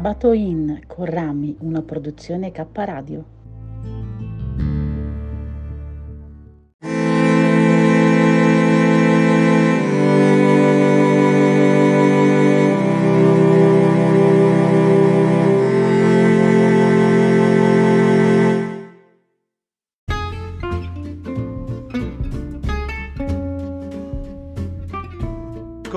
Sabato in con Rami, una produzione K Radio.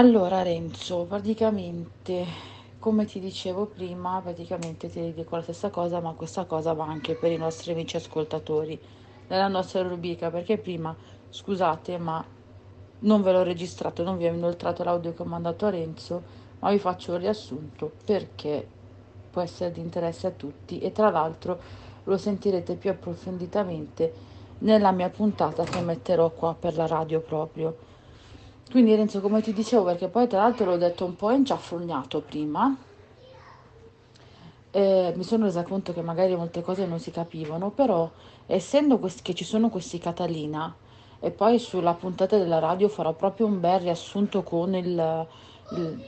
Allora Renzo, praticamente, come ti dicevo prima, praticamente ti dico la stessa cosa, ma questa cosa va anche per i nostri amici ascoltatori nella nostra rubrica, perché prima, scusate, ma non ve l'ho registrato, non vi ho inoltrato l'audio che ho mandato a Renzo, ma vi faccio un riassunto perché può essere di interesse a tutti e tra l'altro lo sentirete più approfonditamente nella mia puntata che metterò qua per la radio proprio. Quindi Renzo, come ti dicevo, perché poi tra l'altro l'ho detto un po' inciaffrognato prima, eh, mi sono resa conto che magari molte cose non si capivano, però essendo questi, che ci sono questi Catalina e poi sulla puntata della radio farò proprio un bel riassunto con il, il,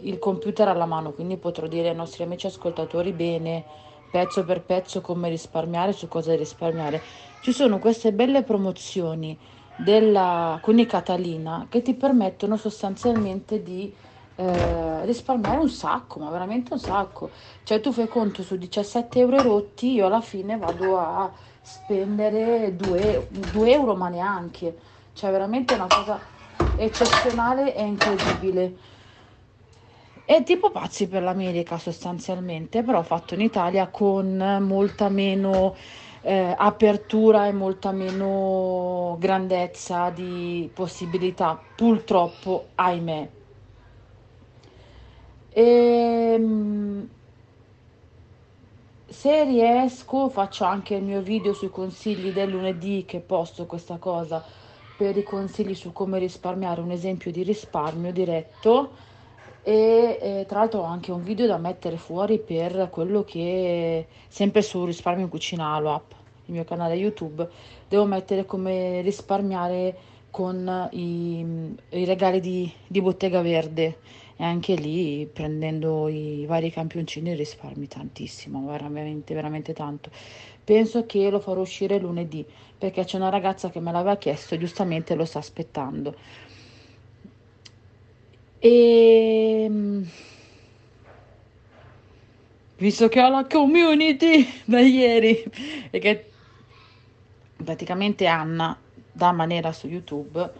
il computer alla mano, quindi potrò dire ai nostri amici ascoltatori bene, pezzo per pezzo come risparmiare, su cosa risparmiare. Ci sono queste belle promozioni della quindi Catalina che ti permettono sostanzialmente di eh, risparmiare un sacco, ma veramente un sacco. Cioè tu fai conto su 17 euro rotti, io alla fine vado a spendere 2, 2 euro, ma neanche. Cioè veramente una cosa eccezionale e incredibile. È tipo pazzi per l'America sostanzialmente, però fatto in Italia con molta meno eh, apertura e molta meno grandezza di possibilità, purtroppo, ahimè. E, ehm, se riesco faccio anche il mio video sui consigli del lunedì che posto questa cosa per i consigli su come risparmiare, un esempio di risparmio diretto e eh, tra l'altro ho anche un video da mettere fuori per quello che sempre su risparmio in cucina Alo App il mio canale YouTube, devo mettere come risparmiare con i, i regali di, di, Bottega Verde e anche lì prendendo i vari campioncini risparmi tantissimo, veramente, veramente tanto. Penso che lo farò uscire lunedì perché c'è una ragazza che me l'aveva chiesto e giustamente lo sta aspettando. E ehm, visto che ho la community da ieri e che praticamente Anna da Manera su YouTube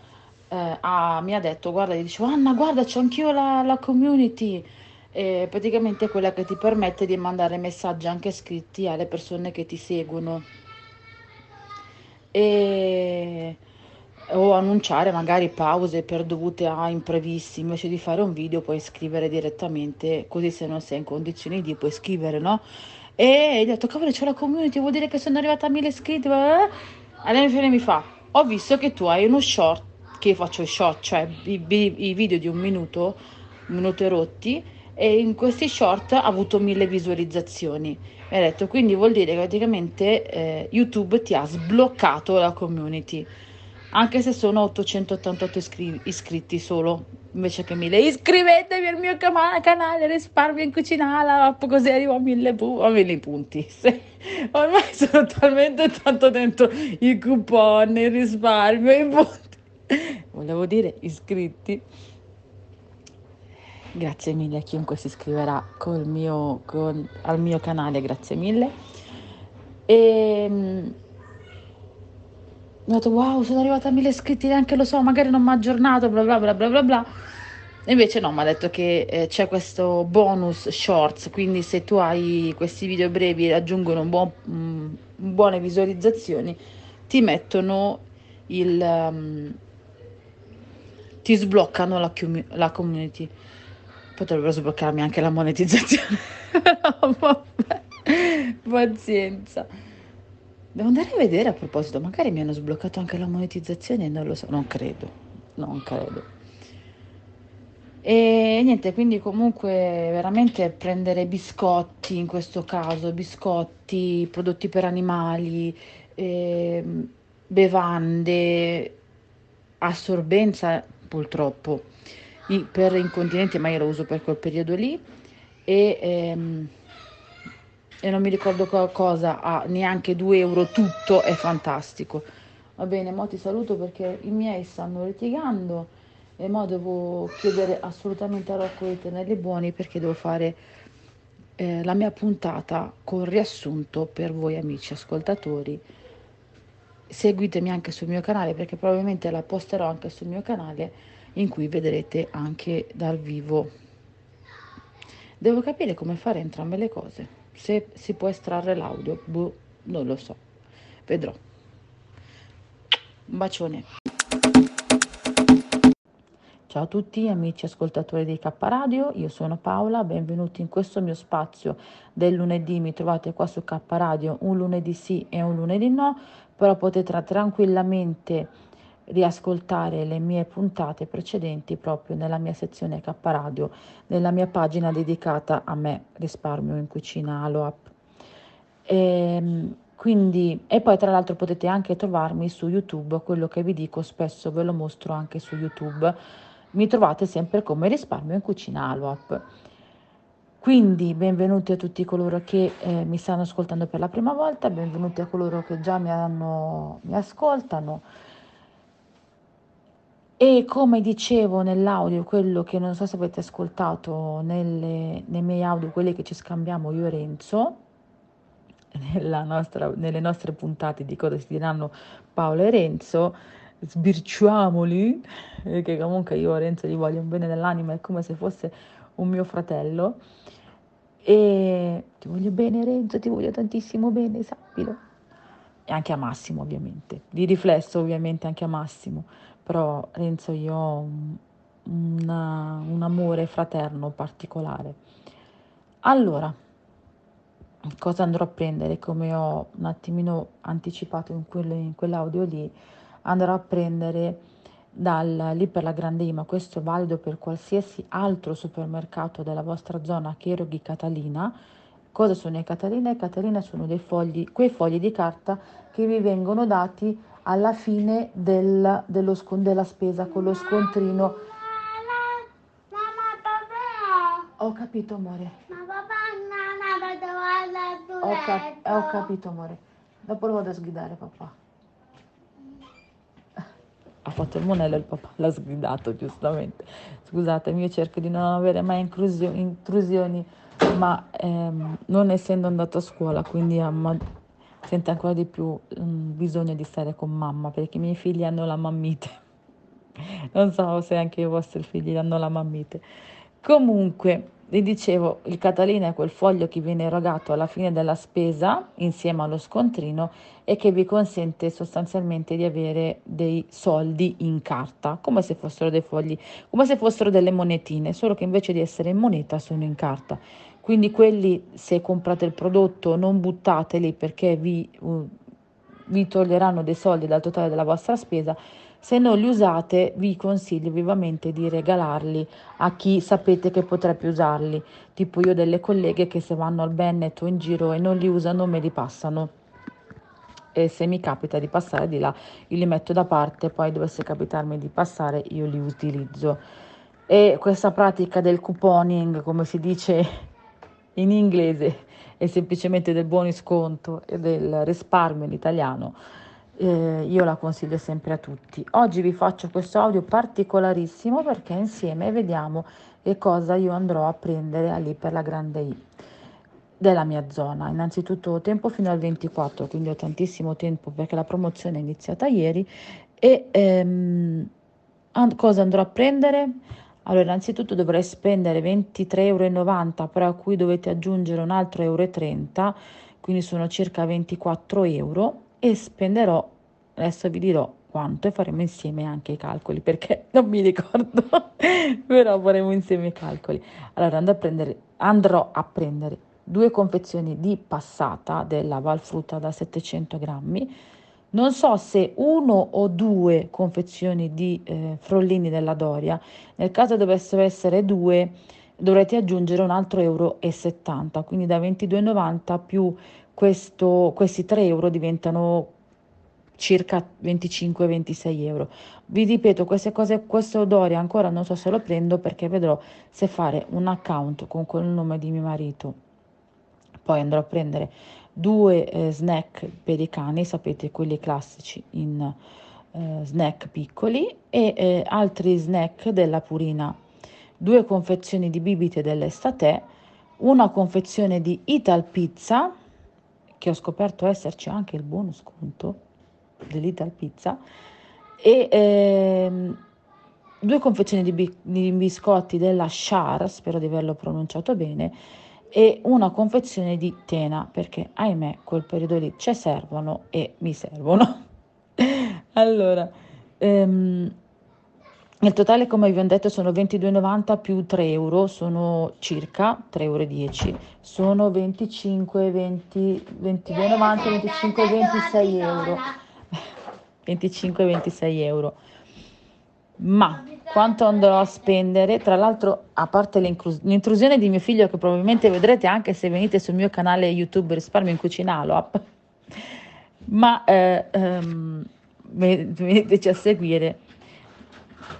eh, ha, mi ha detto guarda, gli dicevo Anna guarda c'ho anch'io la, la community e praticamente è quella che ti permette di mandare messaggi anche scritti alle persone che ti seguono. E o annunciare magari pause per dovute a imprevisti, invece di fare un video puoi scrivere direttamente, così se non sei in condizioni di puoi scrivere, no? E ho detto, cavolo, c'è la community, vuol dire che sono arrivata a mille iscritti, allora fine mi fa, ho visto che tu hai uno short, che faccio short, cioè i, i, i video di un minuto, un minuto e rotti, e in questi short ha avuto mille visualizzazioni. E ha detto, quindi vuol dire che praticamente eh, YouTube ti ha sbloccato la community anche se sono 888 iscri- iscritti solo invece che 1000 iscrivetevi al mio canale risparmio in cucina così arrivo a 1000 pu- a 1000 punti. Sì. ormai sono talmente tanto dentro i coupon il risparmio i punti. Volevo dire iscritti. Grazie mille a chiunque si iscriverà col mio, con, al mio canale grazie mille. E ehm, ho detto wow sono arrivata a mille iscritti neanche lo so magari non mi ha aggiornato bla bla bla bla bla bla. Invece no mi ha detto che eh, c'è questo bonus shorts quindi se tu hai questi video brevi e raggiungono un buon, mm, buone visualizzazioni ti mettono il um, ti sbloccano la, la community. Potrebbero sbloccarmi anche la monetizzazione. Vabbè pazienza Devo andare a vedere a proposito, magari mi hanno sbloccato anche la monetizzazione e non lo so, non credo, non credo. E niente, quindi comunque veramente prendere biscotti in questo caso, biscotti, prodotti per animali, eh, bevande, assorbenza purtroppo per incontinenti, ma io lo uso per quel periodo lì e ehm, e non mi ricordo cosa ha neanche 2 euro tutto è fantastico. Va bene mo ti saluto perché i miei stanno litigando e mo devo chiedere assolutamente a Rocco di tenerli buoni perché devo fare eh, la mia puntata con riassunto per voi amici ascoltatori. Seguitemi anche sul mio canale perché probabilmente la posterò anche sul mio canale in cui vedrete anche dal vivo. Devo capire come fare entrambe le cose se si può estrarre l'audio, boh, non lo so. Vedrò. Un bacione. Ciao a tutti amici ascoltatori di K Radio, io sono Paola, benvenuti in questo mio spazio del lunedì, mi trovate qua su K Radio un lunedì sì e un lunedì no, però potete tranquillamente riascoltare le mie puntate precedenti proprio nella mia sezione K Radio, nella mia pagina dedicata a me, risparmio in cucina Aloap. E, ehm, quindi, e poi tra l'altro potete anche trovarmi su YouTube, quello che vi dico spesso ve lo mostro anche su YouTube. Mi trovate sempre come risparmio in cucina Aloap. Quindi benvenuti a tutti coloro che eh, mi stanno ascoltando per la prima volta, benvenuti a coloro che già mi, hanno, mi ascoltano. E come dicevo nell'audio, quello che non so se avete ascoltato nelle, nei miei audio, quelli che ci scambiamo io e Renzo, nostra, nelle nostre puntate di cosa si diranno Paolo e Renzo, sbirciamoli, perché comunque io a Renzo gli voglio un bene dell'anima, è come se fosse un mio fratello. E ti voglio bene Renzo, ti voglio tantissimo bene, sappilo. E anche a Massimo ovviamente, di riflesso ovviamente anche a Massimo però Renzo io ho un, una, un amore fraterno particolare. Allora, cosa andrò a prendere? Come ho un attimino anticipato in, quelle, in quell'audio lì, andrò a prendere dal, lì per la Grande Ima, questo è valido per qualsiasi altro supermercato della vostra zona che eroghi Catalina. Cosa sono i Catalina? I Catalina sono dei fogli, quei fogli di carta che vi vengono dati alla fine del, dello della spesa con lo scontrino. Ho capito amore. Ma papà non ho, cap- ho capito amore. Dopo lo vado a sgridare papà. Ha fatto il monello il papà, l'ha sgridato giustamente. Scusatemi, io cerco di non avere mai intrusioni, intrusioni ma ehm, non essendo andato a scuola, quindi a sente ancora di più um, bisogno di stare con mamma perché i miei figli hanno la mammite. non so se anche i vostri figli hanno la mammite. Comunque, vi dicevo, il Catalina è quel foglio che viene erogato alla fine della spesa insieme allo scontrino e che vi consente sostanzialmente di avere dei soldi in carta, come se fossero dei fogli, come se fossero delle monetine, solo che invece di essere in moneta sono in carta. Quindi quelli, se comprate il prodotto, non buttateli perché vi, uh, vi toglieranno dei soldi dal totale della vostra spesa. Se non li usate vi consiglio vivamente di regalarli a chi sapete che potrebbe usarli, tipo io ho delle colleghe che se vanno al Bennet o in giro e non li usano me li passano. E se mi capita di passare di là io li metto da parte, poi dovesse capitarmi di passare io li utilizzo. E questa pratica del couponing, come si dice in inglese, è semplicemente del buon sconto e del risparmio in italiano eh, io la consiglio sempre a tutti. Oggi vi faccio questo audio particolarissimo perché insieme vediamo che cosa io andrò a prendere lì per la grande I della mia zona. Innanzitutto ho tempo fino al 24, quindi ho tantissimo tempo perché la promozione è iniziata ieri e ehm, cosa andrò a prendere? Allora, innanzitutto dovrei spendere 23,90 euro, però a cui dovete aggiungere un altro euro, e 30, quindi sono circa 24 euro e spenderò, adesso vi dirò quanto e faremo insieme anche i calcoli perché non mi ricordo, però faremo insieme i calcoli. Allora andrò a prendere, andrò a prendere due confezioni di passata della Valfrutta da 700 grammi, non so se uno o due confezioni di eh, frollini della Doria, nel caso dovessero essere due dovrete aggiungere un altro euro e 70, quindi da 22,90 più questo, questi 3 euro diventano circa 25-26 euro. Vi ripeto, queste cose, questo odore ancora non so se lo prendo perché vedrò se fare un account con quel nome di mio marito. Poi andrò a prendere due eh, snack per i cani, sapete quelli classici in eh, snack piccoli e eh, altri snack della Purina, due confezioni di bibite dell'estate, una confezione di Ital Pizza che ho scoperto esserci anche il buono sconto dell'Ital Pizza e ehm, due confezioni di, bi- di, biscotti della Char, spero di averlo pronunciato bene, e una confezione di Tena, perché ahimè quel periodo lì ci servono e mi servono. allora, ehm, il totale, come vi ho detto, sono 22,90 più 3 euro, sono circa 3,10 euro, sono 25, 20, 22,90, 25, 26 euro. 25, 26 euro. Ma quanto andrò a spendere? Tra l'altro, a parte l'intrusione di mio figlio, che probabilmente vedrete anche se venite sul mio canale YouTube Risparmio in Cucina Aloap, ma eh, ehm, veniteci a seguire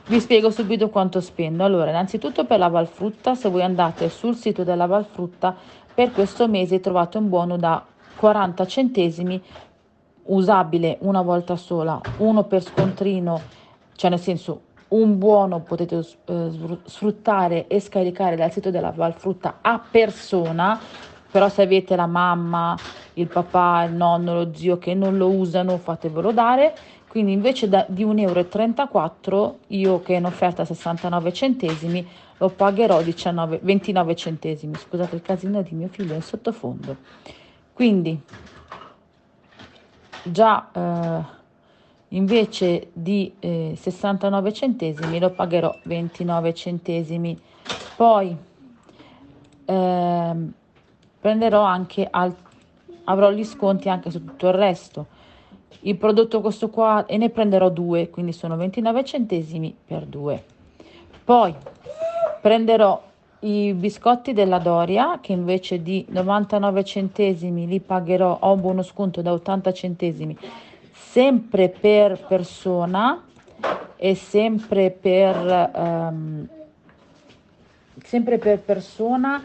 vi spiego subito quanto spendo. Allora, innanzitutto per la Valfrutta, se voi andate sul sito della Valfrutta, per questo mese trovate un buono da 40 centesimi usabile una volta sola, uno per scontrino, cioè nel senso un buono potete eh, sfruttare e scaricare dal sito della Valfrutta a persona, però se avete la mamma, il papà, il nonno, lo zio che non lo usano, fatevelo dare. Quindi invece da, di 1,34 euro io che in offerta 69 centesimi lo pagherò 19, 29 centesimi. Scusate il casino di mio figlio in sottofondo. Quindi già eh, invece di eh, 69 centesimi lo pagherò 29 centesimi. Poi eh, prenderò anche al, avrò gli sconti anche su tutto il resto. Il prodotto questo qua e ne prenderò due quindi sono 29 centesimi per due. Poi prenderò i biscotti della Doria che invece di 99 centesimi li pagherò ho un buono sconto da 80 centesimi sempre per persona e sempre per um, sempre per persona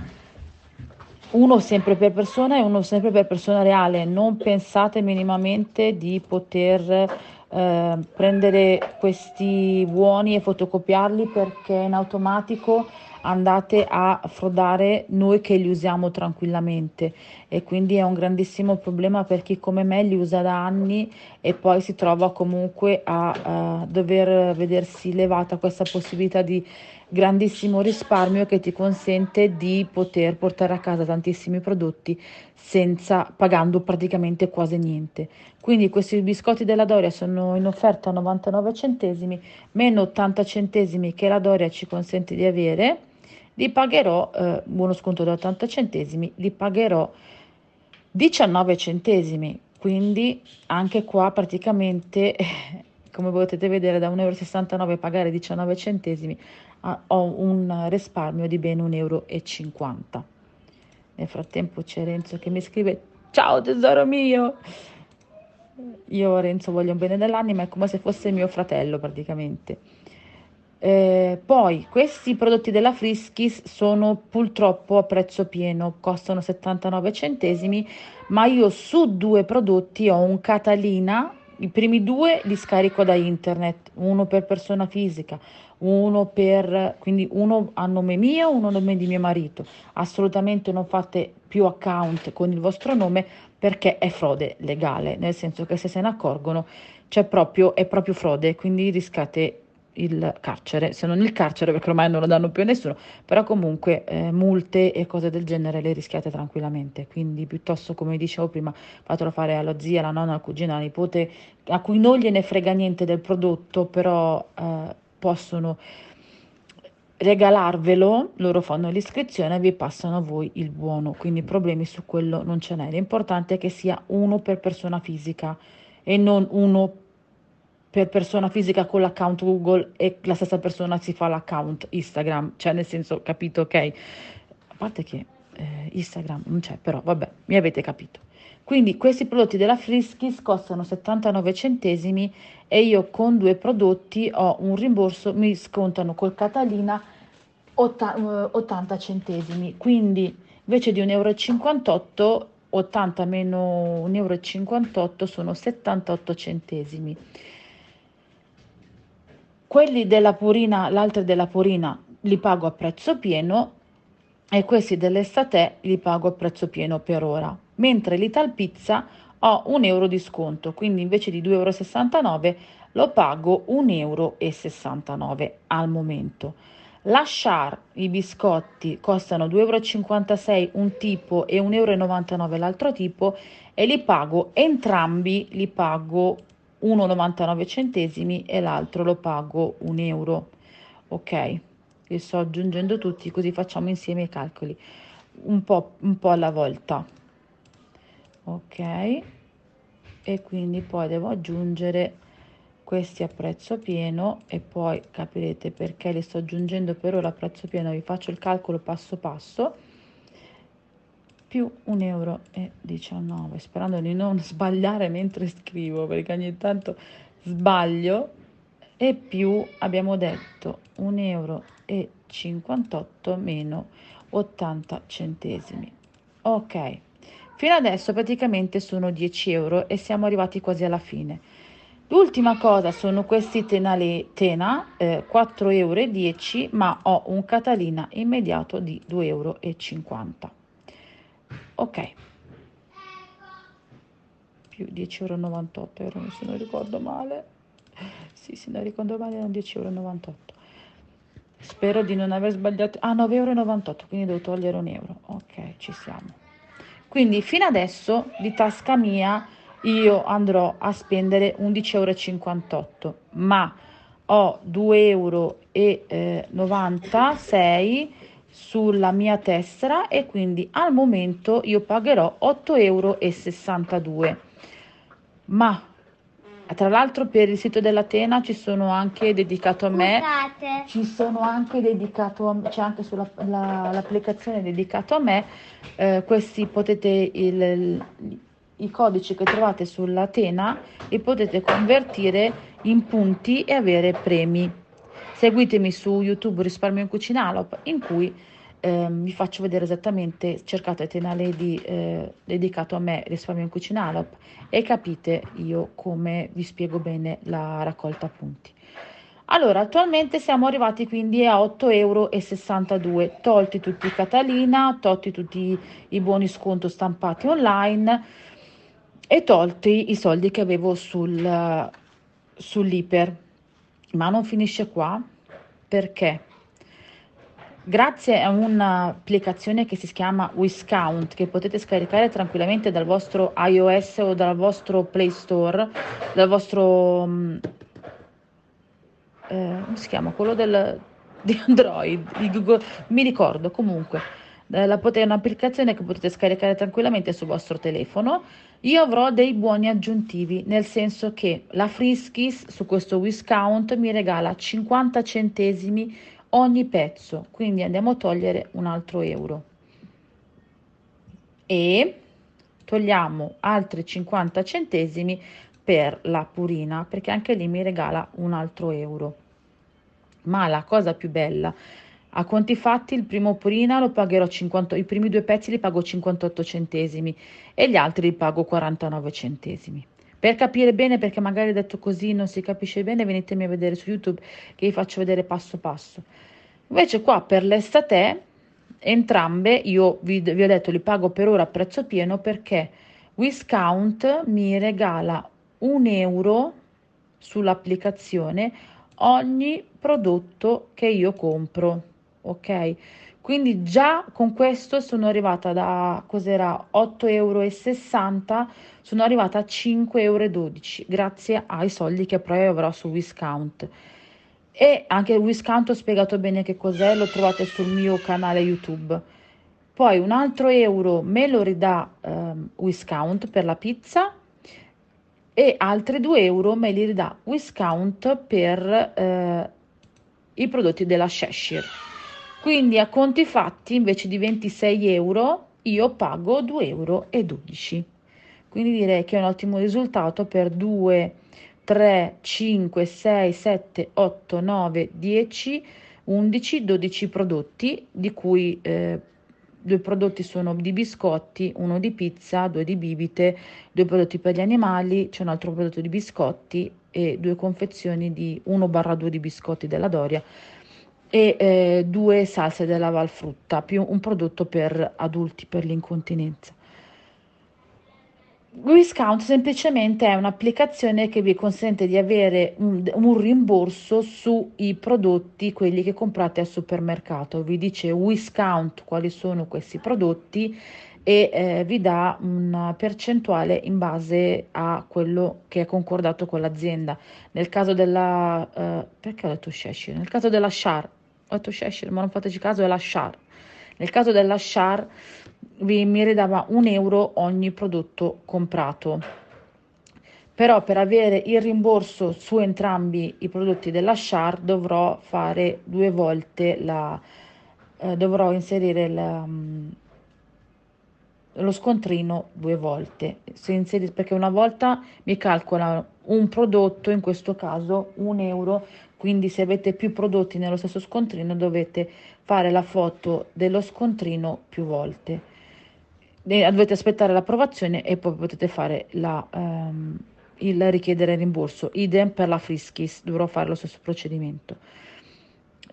uno sempre per persona e uno sempre per persona reale. Non pensate minimamente di poter eh, prendere questi buoni e fotocopiarli perché in automatico andate a frodare noi che li usiamo tranquillamente e quindi è un grandissimo problema per chi come me li usa da anni e poi si trova comunque a, a dover vedersi levata questa possibilità di grandissimo risparmio che ti consente di poter portare a casa tantissimi prodotti senza pagando praticamente quasi niente. Quindi questi biscotti della Doria sono in offerta a 99 centesimi, meno 80 centesimi che la Doria ci consente di avere, li pagherò, eh, buono sconto da 80 centesimi, li pagherò 19 centesimi, quindi anche qua praticamente come potete vedere da 1,69 euro pagare 19 centesimi ho un risparmio di ben 1,50 euro. Nel frattempo c'è Renzo che mi scrive ciao tesoro mio. Io Renzo voglio un bene dell'anima, è come se fosse mio fratello praticamente. Eh, poi questi prodotti della Friskis sono purtroppo a prezzo pieno, costano 79 centesimi, ma io su due prodotti ho un Catalina, i primi due li scarico da internet, uno per persona fisica, uno per, quindi uno a nome mio, uno a nome di mio marito. Assolutamente non fate più account con il vostro nome perché è frode legale, nel senso che se se ne accorgono c'è proprio, è proprio frode, quindi riscate il carcere, se non il carcere perché ormai non lo danno più a nessuno, però comunque eh, multe e cose del genere le rischiate tranquillamente, quindi piuttosto come dicevo prima fatelo fare alla zia, alla nonna, al cugino, alla nipote a cui non gliene frega niente del prodotto, però eh, possono regalarvelo, loro fanno l'iscrizione e vi passano a voi il buono, quindi problemi su quello non ce n'è. L'importante è che sia uno per persona fisica e non uno per persona fisica con l'account Google e la stessa persona si fa l'account Instagram, cioè nel senso, capito, ok? A parte che eh, Instagram non c'è, però vabbè, mi avete capito. Quindi questi prodotti della Friskis costano 79 centesimi e io con due prodotti ho un rimborso, mi scontano col Catalina 80 eh, centesimi, quindi invece di 1,58 euro 80 meno 1,58 euro sono 78 centesimi. Quelli della Purina, l'altro della Purina li pago a prezzo pieno e questi dell'estate li pago a prezzo pieno per ora mentre l'Ital Pizza ho un euro di sconto, quindi invece di 2,69 euro lo pago 1,69 euro al momento. La Char, i biscotti costano 2,56 euro un tipo e 1,99 euro l'altro tipo e li pago entrambi, li pago 1,99 centesimi e l'altro lo pago 1 euro. Ok, li sto aggiungendo tutti così facciamo insieme i calcoli, un po', un po alla volta. Ok e quindi poi devo aggiungere questi a prezzo pieno e poi capirete perché li sto aggiungendo per ora a prezzo pieno. Vi faccio il calcolo passo passo più 1,19 euro sperando di non sbagliare mentre scrivo perché ogni tanto sbaglio e più abbiamo detto 1,58 euro meno 80 centesimi ok Fino adesso praticamente sono 10 euro e siamo arrivati quasi alla fine. L'ultima cosa sono questi tenale, tena, eh, 4,10 euro, ma ho un Catalina immediato di 2,50 euro. Ok. Più 10,98 euro, se non ricordo male. Sì, se non ricordo male erano 10,98 euro. Spero di non aver sbagliato. Ah, 9,98 euro, quindi devo togliere un euro. Ok, ci siamo. Quindi fino adesso di tasca mia io andrò a spendere 11,58 euro, ma ho 2,96 euro sulla mia tessera e quindi al momento io pagherò 8,62 euro. Ma tra l'altro per il sito dell'Atena ci sono anche dedicato a me, Scusate. ci sono anche dedicato, a, c'è anche sull'applicazione la, dedicato a me, eh, questi potete, il, il, i codici che trovate sull'Atena li potete convertire in punti e avere premi. Seguitemi su YouTube Risparmio in Cucina Alop in cui eh, vi faccio vedere esattamente, cercate Tena Lady eh, dedicato a me, risparmio in cucina Alop e capite io come vi spiego bene la raccolta punti. Allora, attualmente siamo arrivati quindi a 8,62 euro, tolti tutti i Catalina, tolti tutti i buoni sconto stampati online e tolti i soldi che avevo sul, sull'Iper. Ma non finisce qua, perché? grazie a un'applicazione che si chiama Wiscount che potete scaricare tranquillamente dal vostro iOS o dal vostro Play Store, dal vostro mm, eh, come si chiama quello del, di Android, Google, mi ricordo comunque. Eh, è un'applicazione che potete scaricare tranquillamente sul vostro telefono. Io avrò dei buoni aggiuntivi, nel senso che la Friskies su questo Wiscount mi regala 50 centesimi ogni pezzo, quindi andiamo a togliere un altro euro. E togliamo altri 50 centesimi per la purina perché anche lì mi regala un altro euro. Ma la cosa più bella a conti fatti il primo purina lo pagherò 50 i primi due pezzi li pago 58 centesimi e gli altri li pago 49 centesimi per capire bene, perché magari detto così non si capisce bene, venitemi a vedere su YouTube che vi faccio vedere passo passo. Invece qua per l'estate, entrambe, io vi, vi ho detto, li pago per ora a prezzo pieno perché Wiscount mi regala un euro sull'applicazione ogni prodotto che io compro, ok? Quindi già con questo sono arrivata da cos'era 8,60 euro, sono arrivata a 5,12 euro grazie ai soldi che poi avrò su Wiscount. E anche Wiscount ho spiegato bene che cos'è, lo trovate sul mio canale YouTube. Poi un altro euro me lo ridà um, Wiscount per la pizza e altri 2 euro me li ridà Wiscount per eh, i prodotti della Cheshire. Quindi a conti fatti, invece di 26 euro, io pago 2,12 euro. Quindi direi che è un ottimo risultato per 2, 3, 5, 6, 7, 8, 9, 10, 11, 12 prodotti, di cui eh, due prodotti sono di biscotti, uno di pizza, due di bibite, due prodotti per gli animali, c'è un altro prodotto di biscotti e due confezioni di 1-2 di biscotti della Doria e eh, due salse della Valfrutta, più un prodotto per adulti per l'incontinenza. Wiscount semplicemente è un'applicazione che vi consente di avere un, un, rimborso sui prodotti, quelli che comprate al supermercato. Vi dice Wiscount quali sono questi prodotti e eh, vi dà una percentuale in base a quello che è concordato con l'azienda. Nel caso della... Eh, perché ho detto Cheshire? Nel caso della Shar, ho detto Cheshire, ma non fateci caso, è la Shar. Nel caso della Shar vi, ridava un euro ogni prodotto comprato. Però per avere il rimborso su entrambi i prodotti della Shar dovrò fare due volte la... Eh, dovrò inserire la... Um, lo scontrino due volte inserite, perché una volta mi calcola un prodotto in questo caso un euro quindi se avete più prodotti nello stesso scontrino dovete fare la foto dello scontrino più volte. Dovete aspettare l'approvazione e poi potete fare la, um, il richiedere il rimborso. Idem per la Friskis dovrò fare lo stesso procedimento.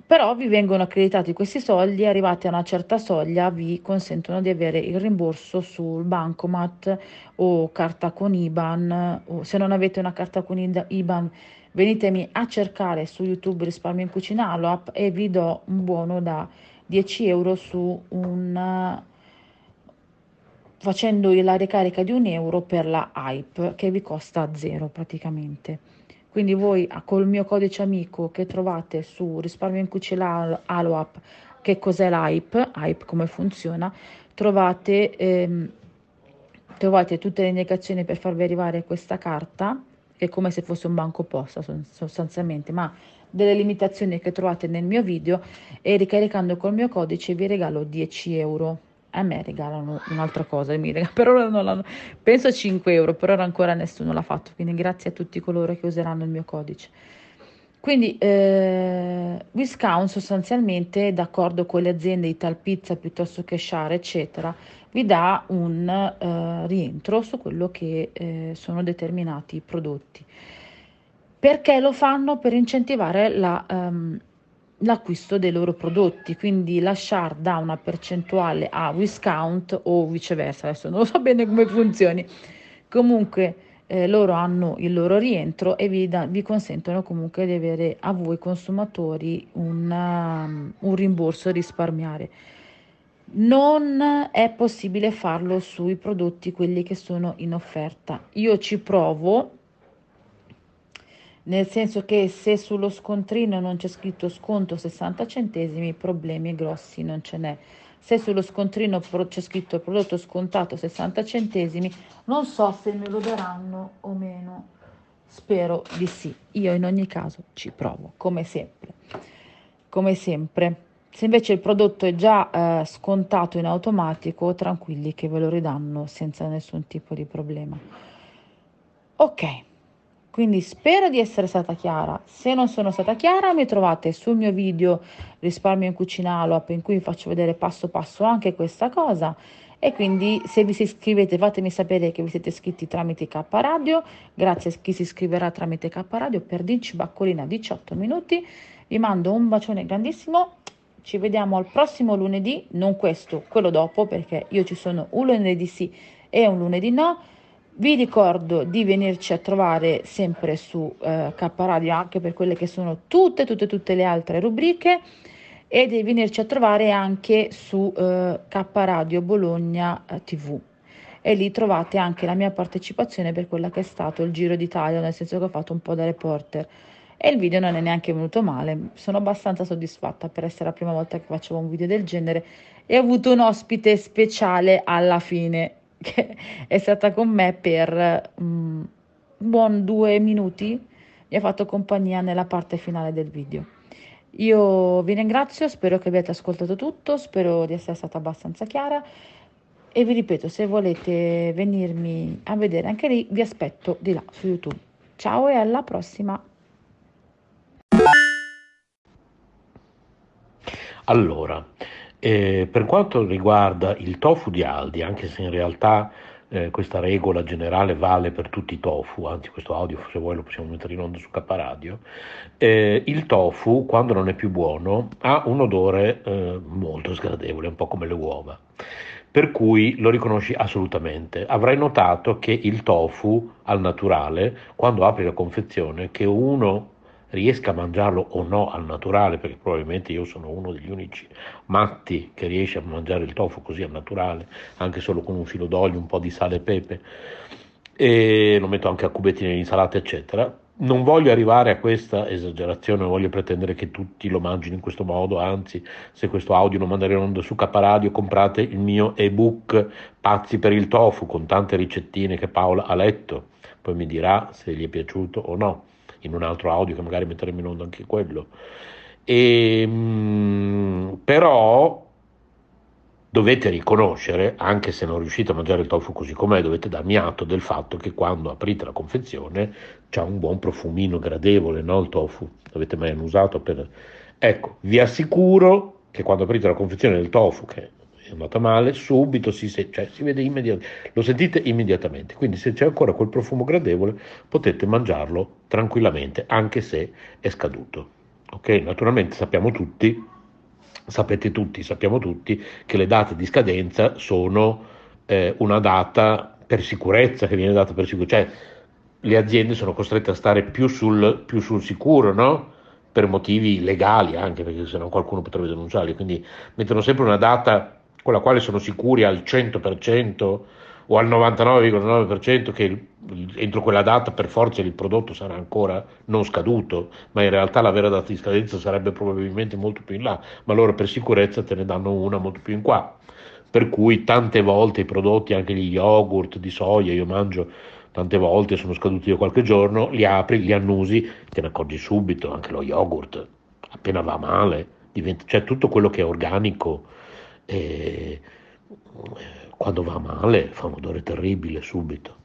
Però vi vengono accreditati questi soldi, arrivati a una certa soglia vi consentono di avere il rimborso sul bancomat o carta con IBAN, o se non avete una carta con IBAN venitemi a cercare su YouTube Risparmio in Cucina Aloap e vi do un buono da 10 euro su un facendo la ricarica di un euro per la hype che vi costa zero praticamente. Quindi voi col mio codice amico che trovate su risparmio in cucina Aloap, che cos'è l'hype, hype come funziona, trovate, ehm, trovate tutte le indicazioni per farvi arrivare questa carta, è come se fosse un banco posta sostanzialmente, ma delle limitazioni che trovate nel mio video e ricaricando col mio codice vi regalo 10 euro a me regalano un'altra cosa, mi regalano, per ora non l'hanno, penso 5 euro, per ora ancora nessuno l'ha fatto, quindi grazie a tutti coloro che useranno il mio codice. Quindi eh, Viscount sostanzialmente, d'accordo con le aziende Italpizza piuttosto che Share, eccetera, vi dà un eh, rientro su quello che eh, sono determinati prodotti. Perché lo fanno? Per incentivare la, um, l'acquisto dei loro prodotti, quindi lasciare da una percentuale a Wiscount o viceversa, adesso non so bene come funzioni. Comunque eh, loro hanno il loro rientro e vi, da, vi, consentono comunque di avere a voi consumatori una, um, un rimborso risparmiare. Non è possibile farlo sui prodotti quelli che sono in offerta. Io ci provo, nel senso che se sullo scontrino non c'è scritto sconto 60 centesimi, problemi grossi non ce n'è se sullo scontrino c'è scritto prodotto scontato 60 centesimi, non so se me lo daranno o meno. Spero di sì. Io in ogni caso ci provo, come sempre. Come sempre. Se invece il prodotto è già eh, scontato in automatico, tranquilli che ve lo ridanno senza nessun tipo di problema. Ok. Quindi spero di essere stata chiara. Se non sono stata chiara, mi trovate sul mio video Risparmio in cucina Aloap in cui vi faccio vedere passo passo anche questa cosa. E quindi se vi iscrivete fatemi sapere che vi siete iscritti tramite K Radio. Grazie a chi si iscriverà tramite K Radio per Dinci Baccolina 18 minuti. Vi mando un bacione grandissimo. Ci vediamo al prossimo lunedì, non questo, quello dopo, perché io ci sono un lunedì sì e un lunedì no. Vi ricordo di venirci a trovare sempre su eh, K Radio anche per quelle che sono tutte, tutte, tutte le altre rubriche e di venirci a trovare anche su eh, K Radio Bologna eh, TV e lì trovate anche la mia partecipazione per quella che è stato il Giro d'Italia, nel senso che ho fatto un po' da reporter. E il video non è neanche venuto male, sono abbastanza soddisfatta per essere la prima volta che facevo un video del genere e ho avuto un ospite speciale alla fine che è stata con me per um, buon due minuti, mi ha fatto compagnia nella parte finale del video. Io vi ringrazio, spero che abbiate ascoltato tutto, spero di essere stata abbastanza chiara e vi ripeto, se volete venirmi a vedere anche lì, vi aspetto di là su YouTube. Ciao e alla prossima! Allora, eh, per quanto riguarda il tofu di Aldi, anche se in realtà eh, questa regola generale vale per tutti i tofu, anzi questo audio se vuoi lo possiamo mettere in onda su K Radio, eh, il tofu quando non è più buono ha un odore eh, molto sgradevole, un po' come le uova, per cui lo riconosci assolutamente. Avrai notato che il tofu al naturale, quando apri la confezione, che uno riesca a mangiarlo o no al naturale, perché probabilmente io sono uno degli unici matti che riesce a mangiare il tofu così al naturale, anche solo con un filo d'olio, un po' di sale e pepe, e lo metto anche a cubetti nell'insalata, eccetera. Non voglio arrivare a questa esagerazione, non voglio pretendere che tutti lo mangino in questo modo, anzi, se questo audio lo mandare in onda su Caparadio, comprate il mio ebook Pazzi per il tofu con tante ricettine che Paola ha letto, poi mi dirà se gli è piaciuto o no in un altro audio che magari metteremo in onda anche quello. E, ehm, mh, però dovete riconoscere, anche se non riuscite a mangiare il tofu così com'è, dovete darmi atto del fatto che quando aprite la confezione c'è un buon profumino gradevole, no? Il tofu, l'avete mai usato per... Ecco, vi assicuro che quando aprite la confezione del tofu, che è andata male, subito si, cioè, si vede immediatamente, lo sentite immediatamente. Quindi se c'è ancora quel profumo gradevole potete mangiarlo tranquillamente, anche se è scaduto. Ok? Naturalmente sappiamo tutti, sapete tutti, sappiamo tutti che le date di scadenza sono eh, una data per sicurezza, che viene data per sicurezza, cioè le aziende sono costrette a stare più sul, più sul sicuro, no? per motivi legali anche, perché sennò qualcuno potrebbe denunciarli, quindi mettono sempre una data con la quale sono sicuri al 100% o al 99,9% che entro quella data per forza il prodotto sarà ancora non scaduto, ma in realtà la vera data di scadenza sarebbe probabilmente molto più in là, ma loro per sicurezza te ne danno una molto più in qua. Per cui tante volte i prodotti, anche gli yogurt di soia, io mangio tante volte, sono scaduti io qualche giorno, li apri, li annusi, te ne accorgi subito, anche lo yogurt, appena va male, diventa, cioè tutto quello che è organico e quando va male fa un odore terribile subito.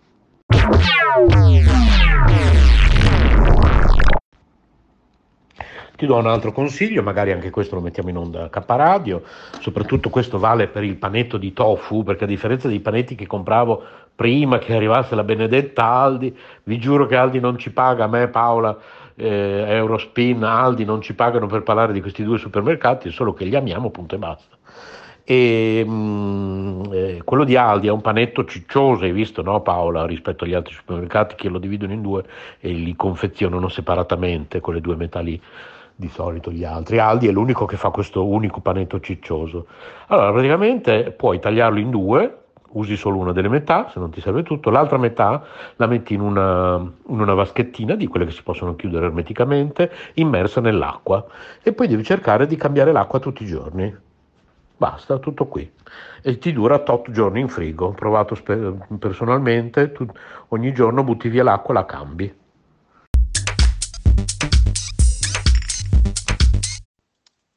Ti do un altro consiglio, magari anche questo lo mettiamo in onda a Radio, soprattutto questo vale per il panetto di tofu, perché a differenza dei panetti che compravo prima che arrivasse la benedetta Aldi, vi giuro che Aldi non ci paga, a me Paola, eh, Eurospin, Aldi non ci pagano per parlare di questi due supermercati, solo che li amiamo, punto e basta E, mh, mm, eh, quello di Aldi è un panetto ciccioso, hai visto no Paola, rispetto agli altri supermercati che lo dividono in due e li confezionano separatamente con le due metà lì di solito gli altri. Aldi è l'unico che fa questo unico panetto ciccioso. Allora, praticamente puoi tagliarlo in due, usi solo una delle metà, se non ti serve tutto, l'altra metà la metti in una, in una vaschettina di quelle che si possono chiudere ermeticamente, immersa nell'acqua e poi devi cercare di cambiare l'acqua tutti i giorni. Basta, tutto qui. E ti dura 8 giorni in frigo. Ho provato spe- personalmente, tu, ogni giorno butti via l'acqua e la cambi.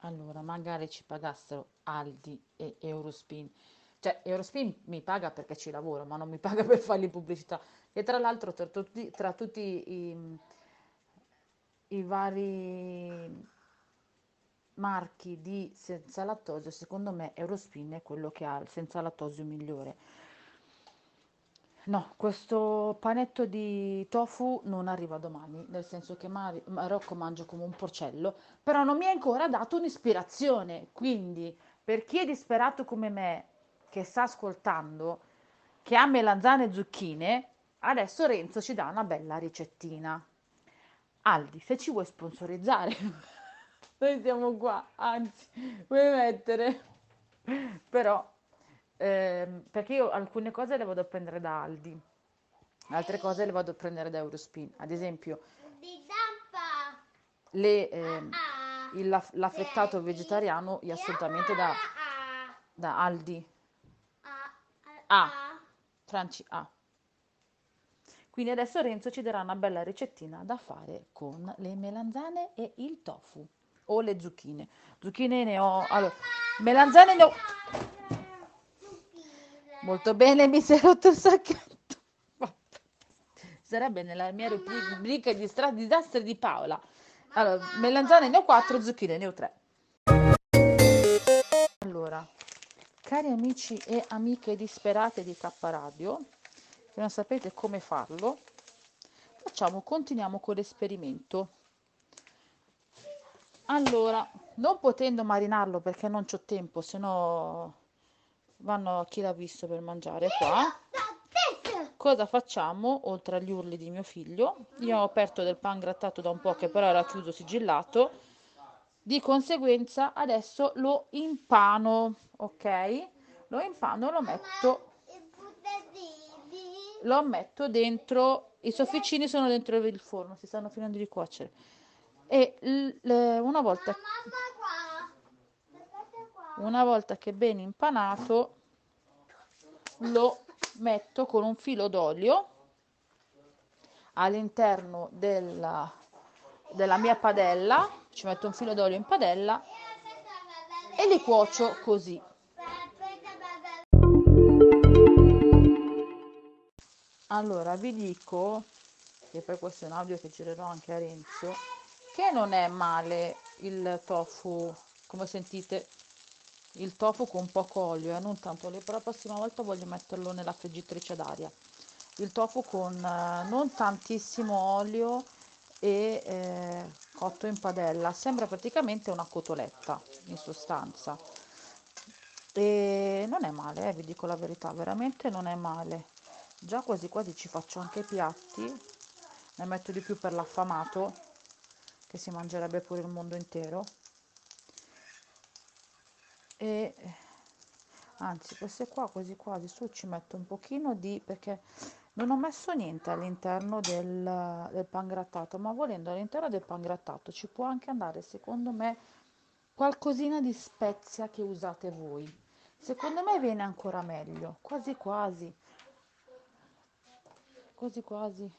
Allora, magari ci pagassero Aldi e Eurospin cioè, Eurospin mi paga perché ci lavoro, ma non mi paga per fargli pubblicità. E tra l'altro, tra tutti, tra tutti i, i vari marchi di senza lattosio, secondo me Eurospin è quello che ha il senza lattosio migliore. No, questo panetto di tofu non arriva domani, nel senso che Mar- Marocco mangio come un porcello, però non mi ha ancora dato un'ispirazione, quindi per chi è disperato come me che sta ascoltando, che ha melanzane e zucchine, adesso Renzo ci dà una bella ricettina. Aldi, se ci vuoi sponsorizzare, noi siamo qua, anzi, vuoi mettere? Però, ehm, perché io alcune cose le vado a prendere da Aldi, altre cose le vado a prendere da Eurospin. Ad esempio, le, ehm, il, l'affettato vegetariano io assolutamente da, da Aldi a. Franci A. Quindi adesso Renzo ci darà una bella ricettina da fare con le melanzane e il tofu o le zucchine. Zucchine ne ho, allora, melanzane ne ho. Molto bene, mi è rotto il sacchetto. Sarebbe nella mia rubrica di strati disastri di Paola. Allora, melanzane ne ho 4, zucchine ne ho 3. Allora, Cari amici e amiche disperate di K Radio, che non sapete come farlo, facciamo, continuiamo con l'esperimento. Allora, non potendo marinarlo perché non c'ho tempo, se no vanno a chi l'ha visto per mangiare qua. Cosa facciamo oltre agli urli di mio figlio? Io ho aperto del pan grattato da un po' che però era chiuso sigillato. Di conseguenza adesso lo impano ok? Lo impano, lo metto, lo metto dentro, i sofficini sono dentro il forno, si stanno finendo di cuocere. E una volta, una volta che è ben impanato, lo metto con un filo d'olio all'interno della, della mia padella, ci metto un filo d'olio in padella e li cuocio così. Allora vi dico, che poi questo è un audio che girerò anche a Renzo, che non è male il tofu, come sentite, il tofu con poco olio, eh, non tanto. Olio, però la prossima volta voglio metterlo nella friggitrice d'aria. Il tofu con eh, non tantissimo olio e eh, cotto in padella. Sembra praticamente una cotoletta in sostanza. E non è male eh, vi dico la verità veramente non è male. Già quasi quasi ci faccio anche i piatti. Ne metto di più per l'affamato che si mangerebbe pure il mondo intero. E anzi queste qua quasi quasi su ci metto un pochino di perché non ho messo niente all'interno del, del pan grattato ma volendo all'interno del pan grattato ci può anche andare secondo me qualcosina di spezia che usate voi. Secondo me viene ancora meglio quasi quasi. Quasi quasi.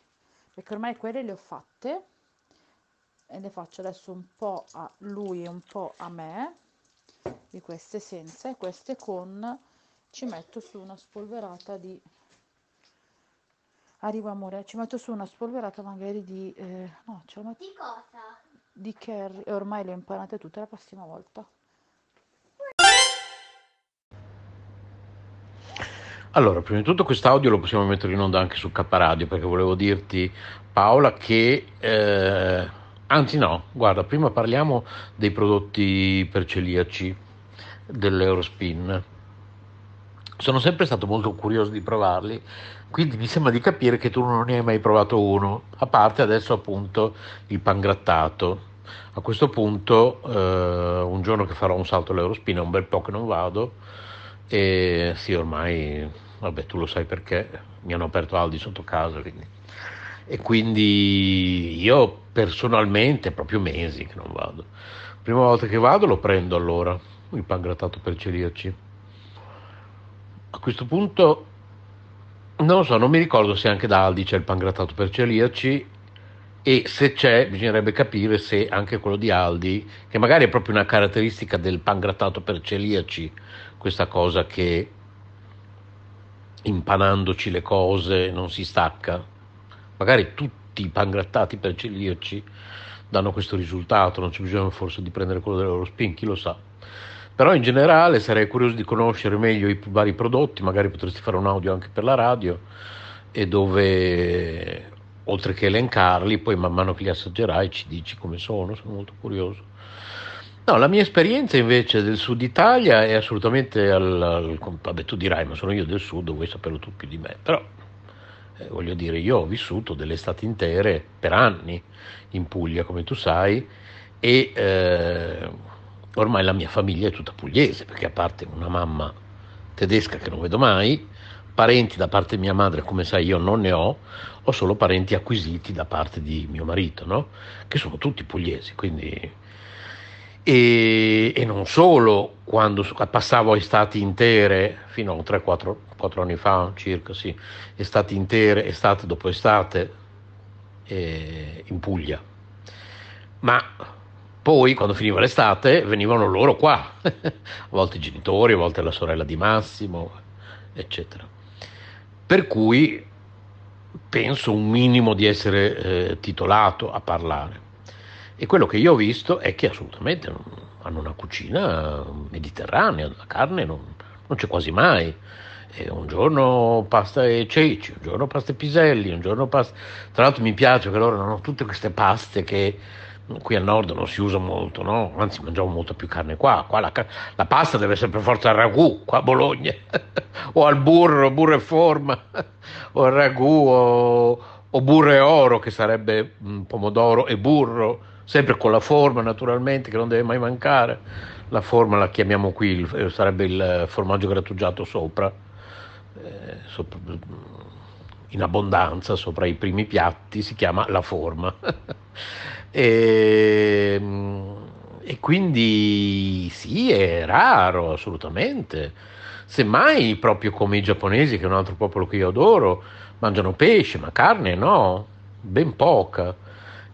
Perché ormai quelle le ho fatte e ne faccio adesso un po' a lui e un po' a me di queste senza e queste con ci metto su una spolverata di arrivo amore ci metto su una spolverata magari di eh, no ce la metto di cosa? di curry e ormai le ho impanate tutte la prossima volta Allora, prima di tutto quest'audio lo possiamo mettere in onda anche su K Radio perché volevo dirti Paola che eh, anzi no, guarda, prima parliamo dei prodotti per celiaci dell'Eurospin. Sono sempre stato molto curioso di provarli, quindi mi sembra di capire che tu non ne hai mai provato uno, a parte adesso appunto il pangrattato. A questo punto, eh, un giorno che farò un salto all'Eurospin, è un bel po' che non vado, e sì, ormai, vabbè, tu lo sai perché, mi hanno aperto Aldi sotto casa, quindi. E quindi io personalmente, proprio mesi che non vado. Prima volta che vado lo prendo allora, il pangrattato per celiaci. A questo punto, non so, non mi ricordo se anche da Aldi c'è il pangrattato per celiaci e se c'è bisognerebbe capire se anche quello di Aldi, che magari è proprio una caratteristica del pangrattato per celiaci, questa cosa che impanandoci le cose non si stacca. Magari tutti i pangrattati per celiaci danno questo risultato, non c'è bisogno forse di prendere quello dell'Eurospin, chi lo sa. Però in generale sarei curioso di conoscere meglio i vari prodotti, magari potresti fare un audio anche per la radio, e dove oltre che elencarli, poi man mano che li assaggerai ci dici come sono, sono molto curioso. No, la mia esperienza invece del sud Italia è assolutamente al, al vabbè tu dirai ma sono io del sud, vuoi saperlo tu più di me, però eh, voglio dire io ho vissuto delle estati intere per anni in Puglia come tu sai e eh, ormai la mia famiglia è tutta pugliese perché a parte una mamma tedesca che non vedo mai, parenti da parte di mia madre come sai io non ne ho, ho solo parenti acquisiti da parte di mio marito, no? che sono tutti pugliesi, quindi e, e, non solo quando passavo estati intere, fino a 3-4 anni fa circa, sì, estati intere, estate dopo estate eh, in Puglia, ma poi quando finiva l'estate venivano loro qua, a volte i genitori, a volte la sorella di Massimo, eccetera. Per cui penso un minimo di essere eh, titolato a parlare. E quello che io ho visto è che assolutamente hanno una cucina mediterranea, la carne non, non c'è quasi mai. E un giorno pasta e ceci, un giorno pasta e piselli, un giorno pasta... Tra l'altro mi piace che loro hanno tutte queste paste che qui al nord non si usa molto, no? anzi mangiamo molto più carne qua, qua la, la pasta deve essere per forza al ragù, qua a Bologna, o al burro, burro e forma, o al ragù, o, o burro e oro che sarebbe um, pomodoro e burro, sempre con la forma naturalmente che non deve mai mancare. La forma la chiamiamo qui, eh, sarebbe il formaggio grattugiato sopra, eh, in abbondanza sopra i primi piatti, si chiama la forma. e, e quindi sì, è raro assolutamente. Semmai proprio come i giapponesi, che è un altro popolo che io adoro, mangiano pesce, ma carne no, ben poca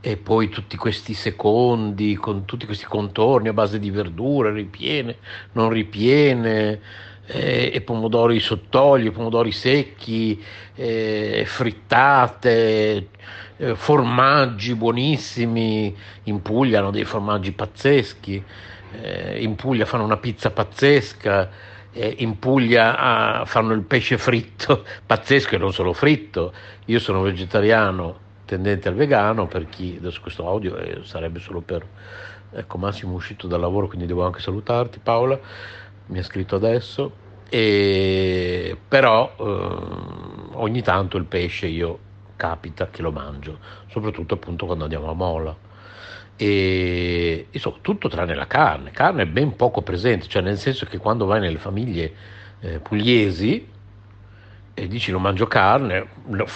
e poi tutti questi secondi con tutti questi contorni a base di verdure, ripiene, non ripiene, eh, e pomodori sott'olio, pomodori secchi, eh, frittate, eh, formaggi buonissimi, in Puglia hanno dei formaggi pazzeschi, eh, in Puglia fanno una pizza pazzesca, eh, in Puglia ah, fanno il pesce fritto, pazzesco e non solo fritto, io sono vegetariano tendente al vegano, per chi adesso questo audio eh, sarebbe solo per ecco Massimo è uscito dal lavoro, quindi devo anche salutarti Paola, mi ha scritto adesso, e, però eh, ogni tanto il pesce io capita che lo mangio, soprattutto appunto quando andiamo a Mola. E insomma, tutto tranne la carne, carne è ben poco presente, cioè nel senso che quando vai nelle famiglie eh, pugliesi e dici non mangio carne,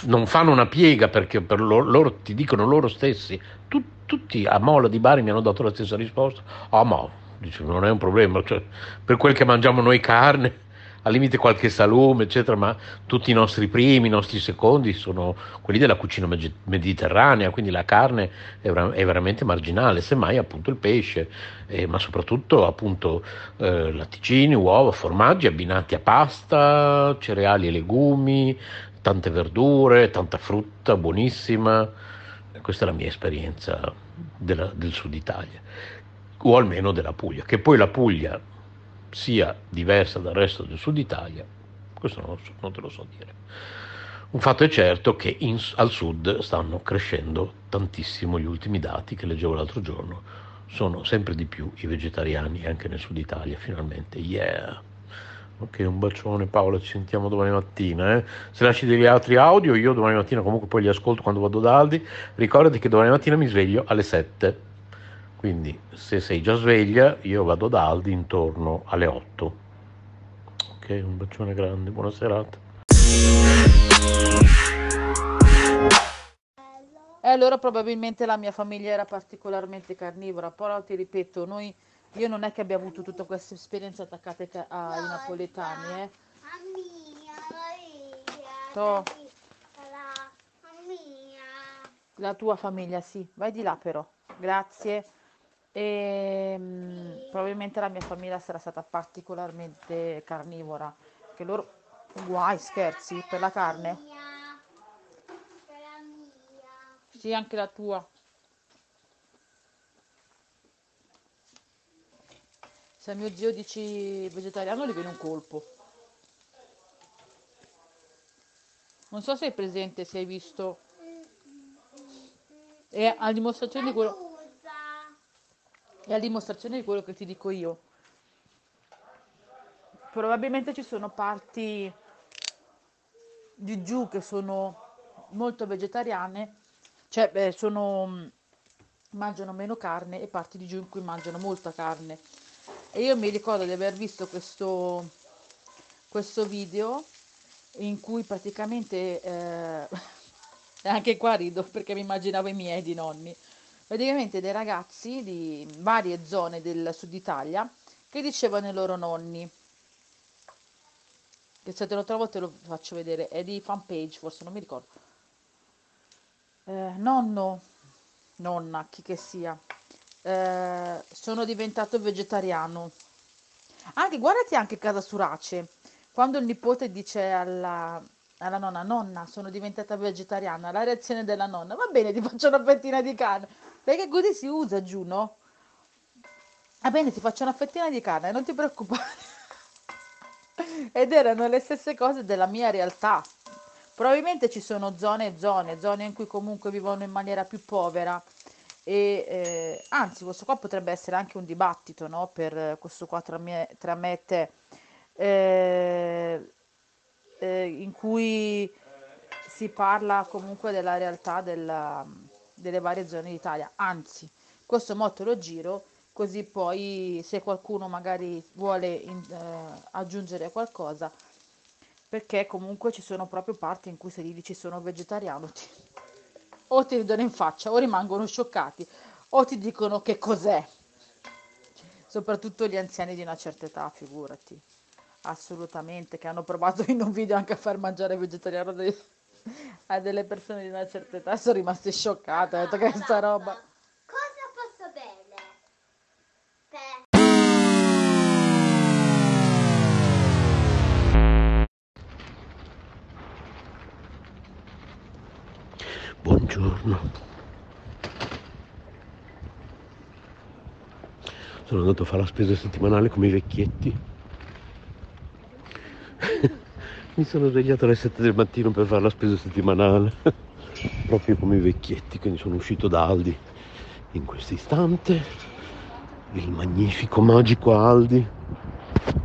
non fanno una piega perché per loro, loro ti dicono loro stessi, tu, tutti a Mola di Bari mi hanno dato la stessa risposta, oh, ma dice, non è un problema, cioè, per quel che mangiamo noi carne al limite qualche salume, eccetera, ma tutti i nostri primi, i nostri secondi sono quelli della cucina mediterranea, quindi la carne è, è veramente marginale, semmai appunto il pesce, eh, ma soprattutto appunto eh, latticini, uova, formaggi abbinati a pasta, cereali e legumi, tante verdure, tanta frutta buonissima. Questa è la mia esperienza della, del sud Italia, o almeno della Puglia, che poi la Puglia sia diversa dal resto del sud Italia, questo non, so, non te lo so dire. Un fatto è certo che in, al sud stanno crescendo tantissimo gli ultimi dati che leggevo l'altro giorno, sono sempre di più i vegetariani anche nel sud Italia, finalmente. Yeah! Ok, un bacione Paola, ci sentiamo domani mattina. Eh? Se lasci degli altri audio, io domani mattina comunque poi li ascolto quando vado da Aldi. Ricordati che domani mattina mi sveglio alle 7. Quindi se sei già sveglia, io vado da Aldi intorno alle 8. Ok, un bacione grande, buona serata. E allora probabilmente la mia famiglia era particolarmente carnivora, però ti ripeto, noi io non è che abbia avuto tutta questa esperienza attaccata ai, ca- ai napoletani, eh. To. La tua famiglia, sì. Vai di là però. Grazie. E, mm, probabilmente la mia famiglia sarà stata particolarmente carnivora. Che loro... Guai, scherzi, per la carne? Sì, anche la tua. Se mio zio dici vegetariano gli viene un colpo. Non so se hai presente, se hai visto. E a dimostrazione di quello, è a dimostrazione di quello che ti dico io. Probabilmente ci sono parti di giù che sono molto vegetariane, cioè beh, sono, mangiano meno carne e parti di giù in cui mangiano molta carne. E io mi ricordo di aver visto questo, questo video in cui praticamente, eh, anche qua rido perché mi immaginavo i miei di nonni, praticamente dei ragazzi di varie zone del sud Italia che dicevano ai loro nonni, che se te lo trovo te lo faccio vedere, è di fanpage, forse non mi ricordo. Eh, nonno, nonna, chi che sia, eh, sono diventato vegetariano. Anche, guardati anche Casa Surace, quando il nipote dice alla, alla nonna, nonna, sono diventata vegetariana, la reazione della nonna, va bene, ti faccio una fettina di carne, perché così si usa giù, no? Va bene, ti faccio una fettina di carne, non ti preoccupare. Ed erano le stesse cose della mia realtà. Probabilmente ci sono zone e zone, zone in cui comunque vivono in maniera più povera e eh, anzi questo qua potrebbe essere anche un dibattito no? per questo qua tra me, tra me e te eh, eh, in cui si parla comunque della realtà della, delle varie zone d'Italia anzi questo motto lo giro così poi se qualcuno magari vuole in, eh, aggiungere qualcosa perché comunque ci sono proprio parti in cui se gli dici sono vegetariano ti, o ti ridono in faccia o rimangono scioccati o ti dicono che cos'è. Soprattutto gli anziani di una certa età, figurati. Assolutamente, che hanno provato in un video anche a far mangiare vegetariano dei, a delle persone di una certa età sono rimaste scioccate. Ho detto che sta roba. Cosa posso bere? Per... Buongiorno. Sono andato a fare la spesa settimanale come i vecchietti. Mi sono svegliato alle 7 del mattino per fare la spesa settimanale, proprio come i vecchietti, quindi sono uscito da Aldi in questo istante, il magnifico, magico Aldi.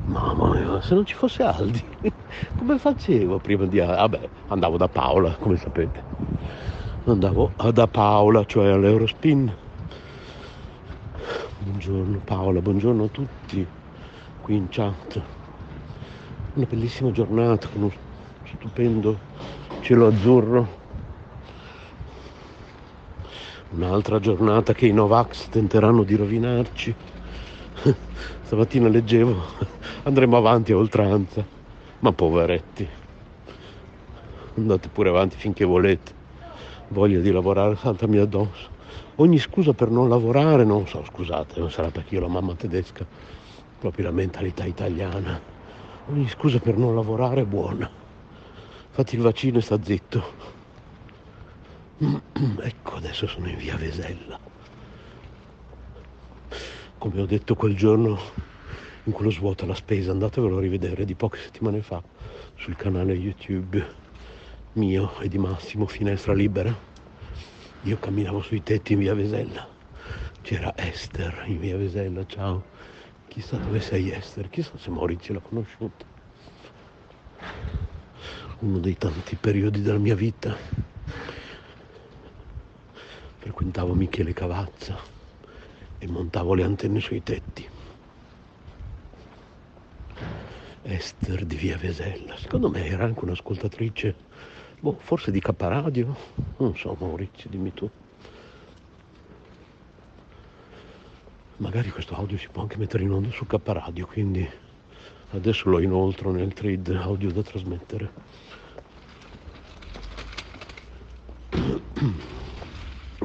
Mamma mia, se non ci fosse Aldi, come facevo prima di... Vabbè, andavo da Paola, come sapete. Andavo da Paola, cioè all'Eurospin. Buongiorno Paola, buongiorno a tutti qui in chat. Una bellissima giornata con un stupendo cielo azzurro. Un'altra giornata che i Novax tenteranno di rovinarci. Stamattina leggevo, andremo avanti a oltranza. Ma poveretti, andate pure avanti finché volete. Voglia di lavorare saltami addosso. Ogni scusa per non lavorare, non so, scusate, non sarà perché io la mamma tedesca, proprio la mentalità italiana. Ogni scusa per non lavorare è buona. Fatti il vaccino e sta zitto. Ecco, adesso sono in via Vesella. Come ho detto quel giorno in quello svuota la spesa, andatevelo a rivedere di poche settimane fa sul canale YouTube mio e di Massimo Finestra Libera. Io camminavo sui tetti in via Vesella, c'era Esther in via Vesella, ciao. Chissà dove sei Esther, chissà se Maurizio l'ha conosciuta. Uno dei tanti periodi della mia vita. Frequentavo Michele Cavazza e montavo le antenne sui tetti. Esther di via Vesella, secondo me era anche un'ascoltatrice, boh, forse di K Radio, non so Maurizio, dimmi tu. Magari questo audio si può anche mettere in onda su K Radio, quindi adesso lo inoltro nel thread audio da trasmettere.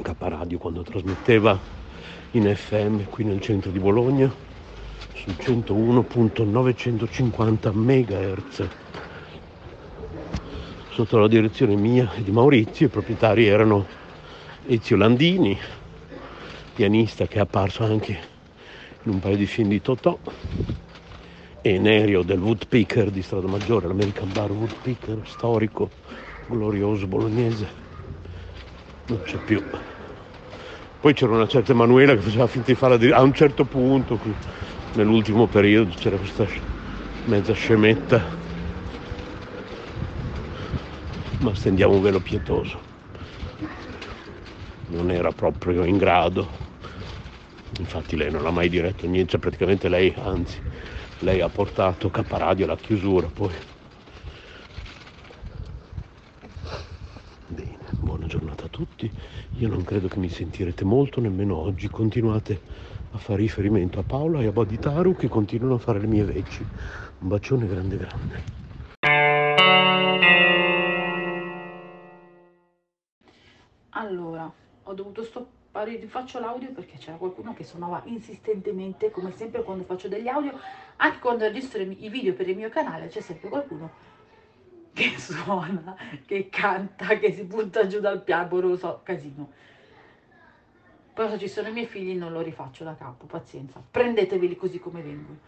K Radio quando trasmetteva in FM qui nel centro di Bologna su 101.950 MHz sotto la direzione mia e di Maurizio, i proprietari erano Ezio Landini, pianista che è apparso anche in un paio di film di Totò e Nerio del Woodpecker di Strada Maggiore, l'American Bar Woodpecker, storico, glorioso bolognese, non c'è più. Poi c'era una certa Emanuela che faceva finta di farla a un certo punto, nell'ultimo periodo c'era questa mezza scemetta, ma stendiamo un velo pietoso. Non era proprio in grado infatti lei non ha mai diretto niente, cioè praticamente lei, anzi, lei ha portato Caparadio alla chiusura poi. Bene, buona giornata a tutti, io non credo che mi sentirete molto nemmeno oggi, continuate a fare riferimento a Paola e a Boditaru che continuano a fare le mie veci. Un bacione grande grande. Allora, ho dovuto stoppare rifaccio l'audio perché c'era qualcuno che suonava insistentemente come sempre quando faccio degli audio anche quando registro i video per il mio canale c'è sempre qualcuno che suona, che canta, che si butta giù dal piano, non lo so, casino. Però se ci sono i miei figli non lo rifaccio da capo, pazienza. Prendeteveli così come vengono.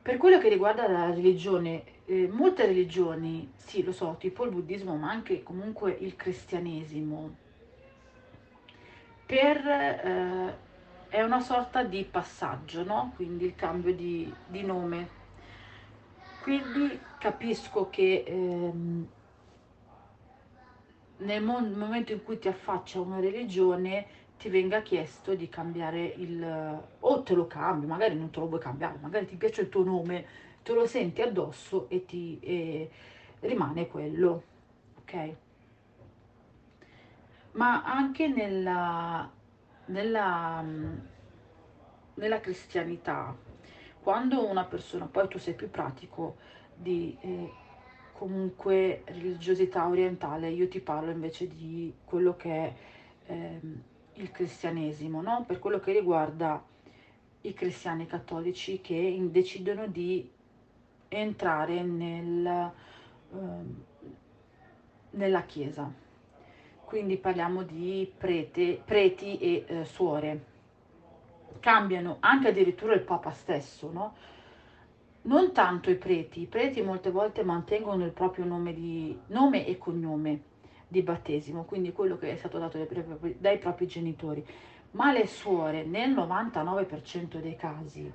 Per quello che riguarda la religione, eh, molte religioni, sì lo so, tipo il buddismo, ma anche comunque il cristianesimo, per, eh, è una sorta di passaggio, no? quindi il cambio di, di nome. Quindi capisco che ehm, nel momento in cui ti affaccia una religione ti venga chiesto di cambiare il... o te lo cambi, magari non te lo vuoi cambiare, magari ti piace il tuo nome, te lo senti addosso e ti e rimane quello, ok? Ma anche nella, nella, nella cristianità, quando una persona, poi tu sei più pratico di eh, comunque religiosità orientale, io ti parlo invece di quello che è eh, il cristianesimo, no? per quello che riguarda i cristiani cattolici che decidono di entrare nel, eh, nella chiesa quindi parliamo di prete, preti e eh, suore. Cambiano anche addirittura il Papa stesso, no? Non tanto i preti, i preti molte volte mantengono il proprio nome, di, nome e cognome di battesimo, quindi quello che è stato dato dai dai propri genitori, ma le suore nel 99% dei casi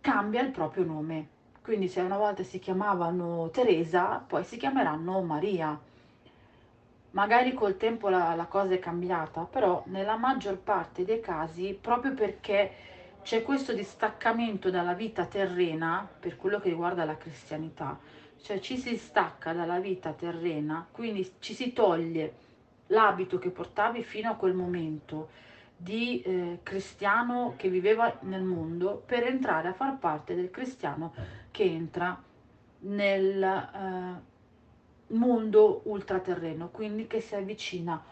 cambia il proprio nome. Quindi se una volta si chiamavano Teresa, poi si chiameranno Maria Magari col tempo la, la cosa è cambiata, però nella maggior parte dei casi, proprio perché c'è questo distaccamento dalla vita terrena, per quello che riguarda la cristianità, cioè ci si stacca dalla vita terrena, quindi ci si toglie l'abito che portavi fino a quel momento di eh, cristiano che viveva nel mondo per entrare a far parte del cristiano che entra nel, eh, mondo ultraterreno, quindi che si avvicina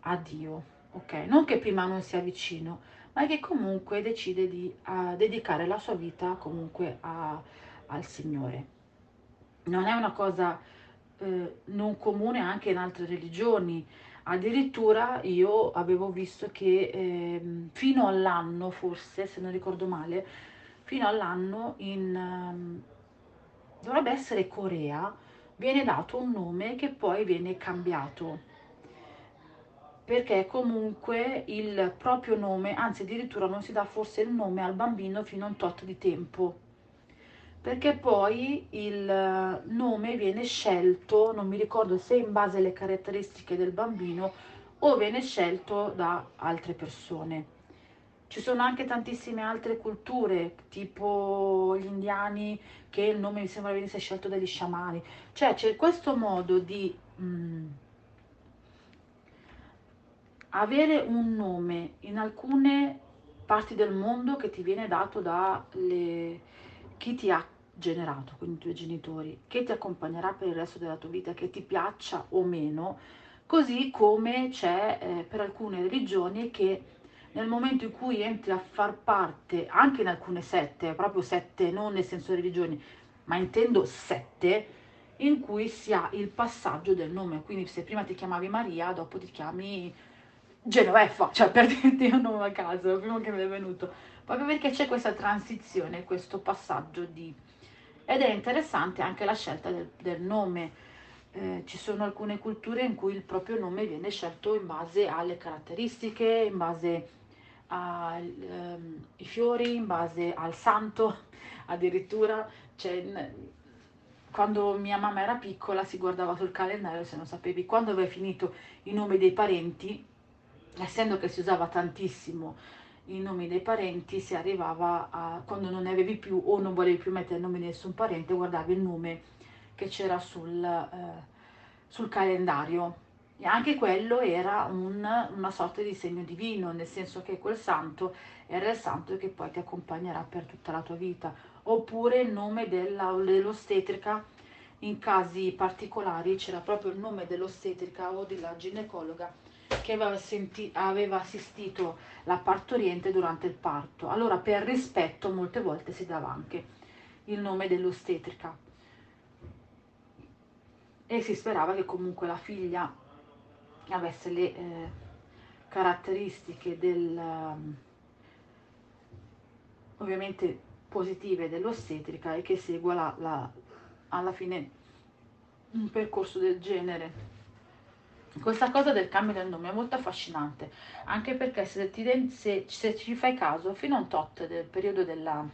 a Dio, ok? Non che prima non sia vicino, ma che comunque decide di uh, dedicare la sua vita comunque a, al Signore. Non è una cosa eh, non comune anche in altre religioni, addirittura io avevo visto che eh, fino all'anno, forse, se non ricordo male, fino all'anno in... Um, dovrebbe essere Corea, viene dato un nome che poi viene cambiato. perché comunque il proprio nome, anzi addirittura non si dà forse il nome al bambino fino a un tot di tempo, perché poi il nome viene scelto, non mi ricordo se in base alle caratteristiche del bambino o viene scelto da altre persone. Ci sono anche tantissime altre culture, tipo gli indiani, che il nome mi sembra venisse scelto dagli sciamani. Cioè c'è questo modo di mh, mm, avere un nome in alcune parti del mondo che ti viene dato da le, chi ti ha generato, quindi i tuoi genitori, che ti accompagnerà per il resto della tua vita, che ti piaccia o meno, così come c'è eh, per alcune religioni che nel momento in cui entri a far parte, anche in alcune sette, proprio sette, non nel senso religioni, ma intendo sette, in cui si ha il passaggio del nome. Quindi se prima ti chiamavi Maria, dopo ti chiami Genoveffa, cioè per dirti un nome a caso, il primo che mi è venuto. Proprio perché c'è questa transizione, questo passaggio di... Ed è interessante anche la scelta del, del nome. Eh, ci sono alcune culture in cui il proprio nome viene scelto in base alle caratteristiche, in base ai ehm, fiori, in base al santo, addirittura. Cioè, quando mia mamma era piccola si guardava sul calendario se non sapevi quando aveva finito i nomi dei parenti, essendo che si usava tantissimo i nomi dei parenti, si arrivava a quando non ne avevi più o non volevi più mettere il nome di nessun parente, guardavi il nome che c'era sul, eh, sul calendario e anche quello era un, una sorta di segno divino, nel senso che quel santo era il santo che poi ti accompagnerà per tutta la tua vita. Oppure il nome dell'ostetrica, in casi particolari c'era proprio il nome dell'ostetrica o della ginecologa che aveva, senti, aveva assistito la partoriente durante il parto. Allora per rispetto molte volte si dava anche il nome dell'ostetrica e si sperava che comunque la figlia avesse le eh, caratteristiche del, um, ovviamente positive dell'ostetrica e che segua la, la, alla fine un percorso del genere. Questa cosa del cambio del nome è molto affascinante, anche perché se, ti, se, se ci fai caso, fino a un tot del periodo della,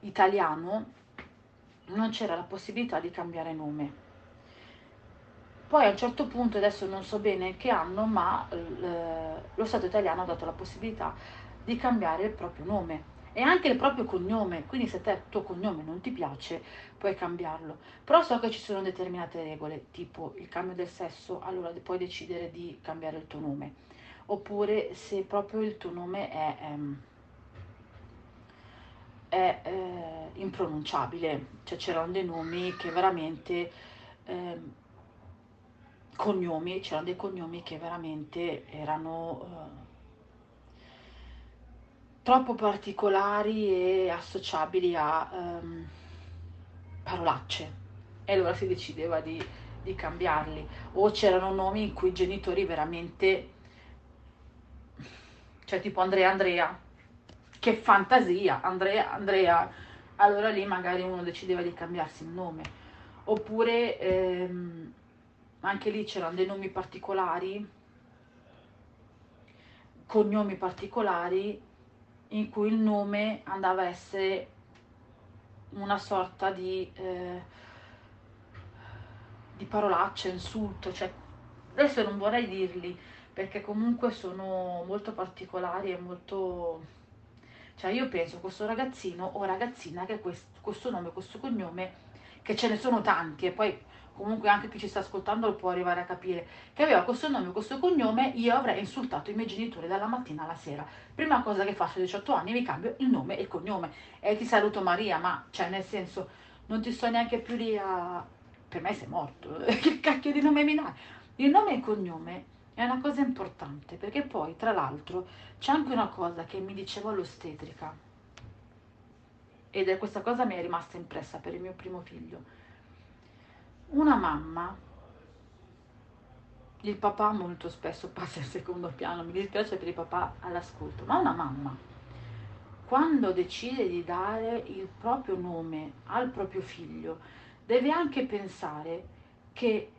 italiano non c'era la possibilità di cambiare nome poi a un certo punto, adesso non so bene che anno, ma eh, lo Stato italiano ha dato la possibilità di cambiare il proprio nome e anche il proprio cognome, quindi se te il tuo cognome non ti piace puoi cambiarlo, però so che ci sono determinate regole, tipo il cambio del sesso, allora puoi decidere di cambiare il tuo nome, oppure se proprio il tuo nome è, ehm, è eh, impronunciabile, cioè c'erano dei nomi che veramente... Ehm, cognomi, c'erano dei cognomi che veramente erano eh, troppo particolari e associabili a um, parolacce. E allora si decideva di, di cambiarli. O c'erano nomi in cui i genitori veramente cioè tipo Andrea Andrea che fantasia Andrea Andrea. Allora lì magari uno decideva di cambiarsi il nome. Oppure ehm, anche lì c'erano dei nomi particolari, cognomi particolari, in cui il nome andava a essere una sorta di, eh, di parolaccia, insulto, cioè, adesso non vorrei dirli perché comunque sono molto particolari e molto... Cioè io penso questo ragazzino o ragazzina che questo, questo nome, questo cognome, che ce ne sono tanti e poi comunque anche chi ci sta ascoltando lo può arrivare a capire, che aveva questo nome, questo cognome, io avrei insultato i miei genitori dalla mattina alla sera. Prima cosa che faccio a 18 anni, mi cambio il nome e il cognome. E ti saluto Maria, ma cioè nel senso, non ti sto neanche più lì a... Per me sei morto, che cacchio di nome mi? Il nome e il cognome è una cosa importante, perché poi, tra l'altro, c'è anche una cosa che mi diceva l'ostetrica, ed è questa cosa mi è rimasta impressa per il mio primo figlio una mamma, il papà molto spesso passa in secondo piano, mi dispiace per il papà all'ascolto, ma una mamma, quando decide di dare il proprio nome al proprio figlio, deve anche pensare che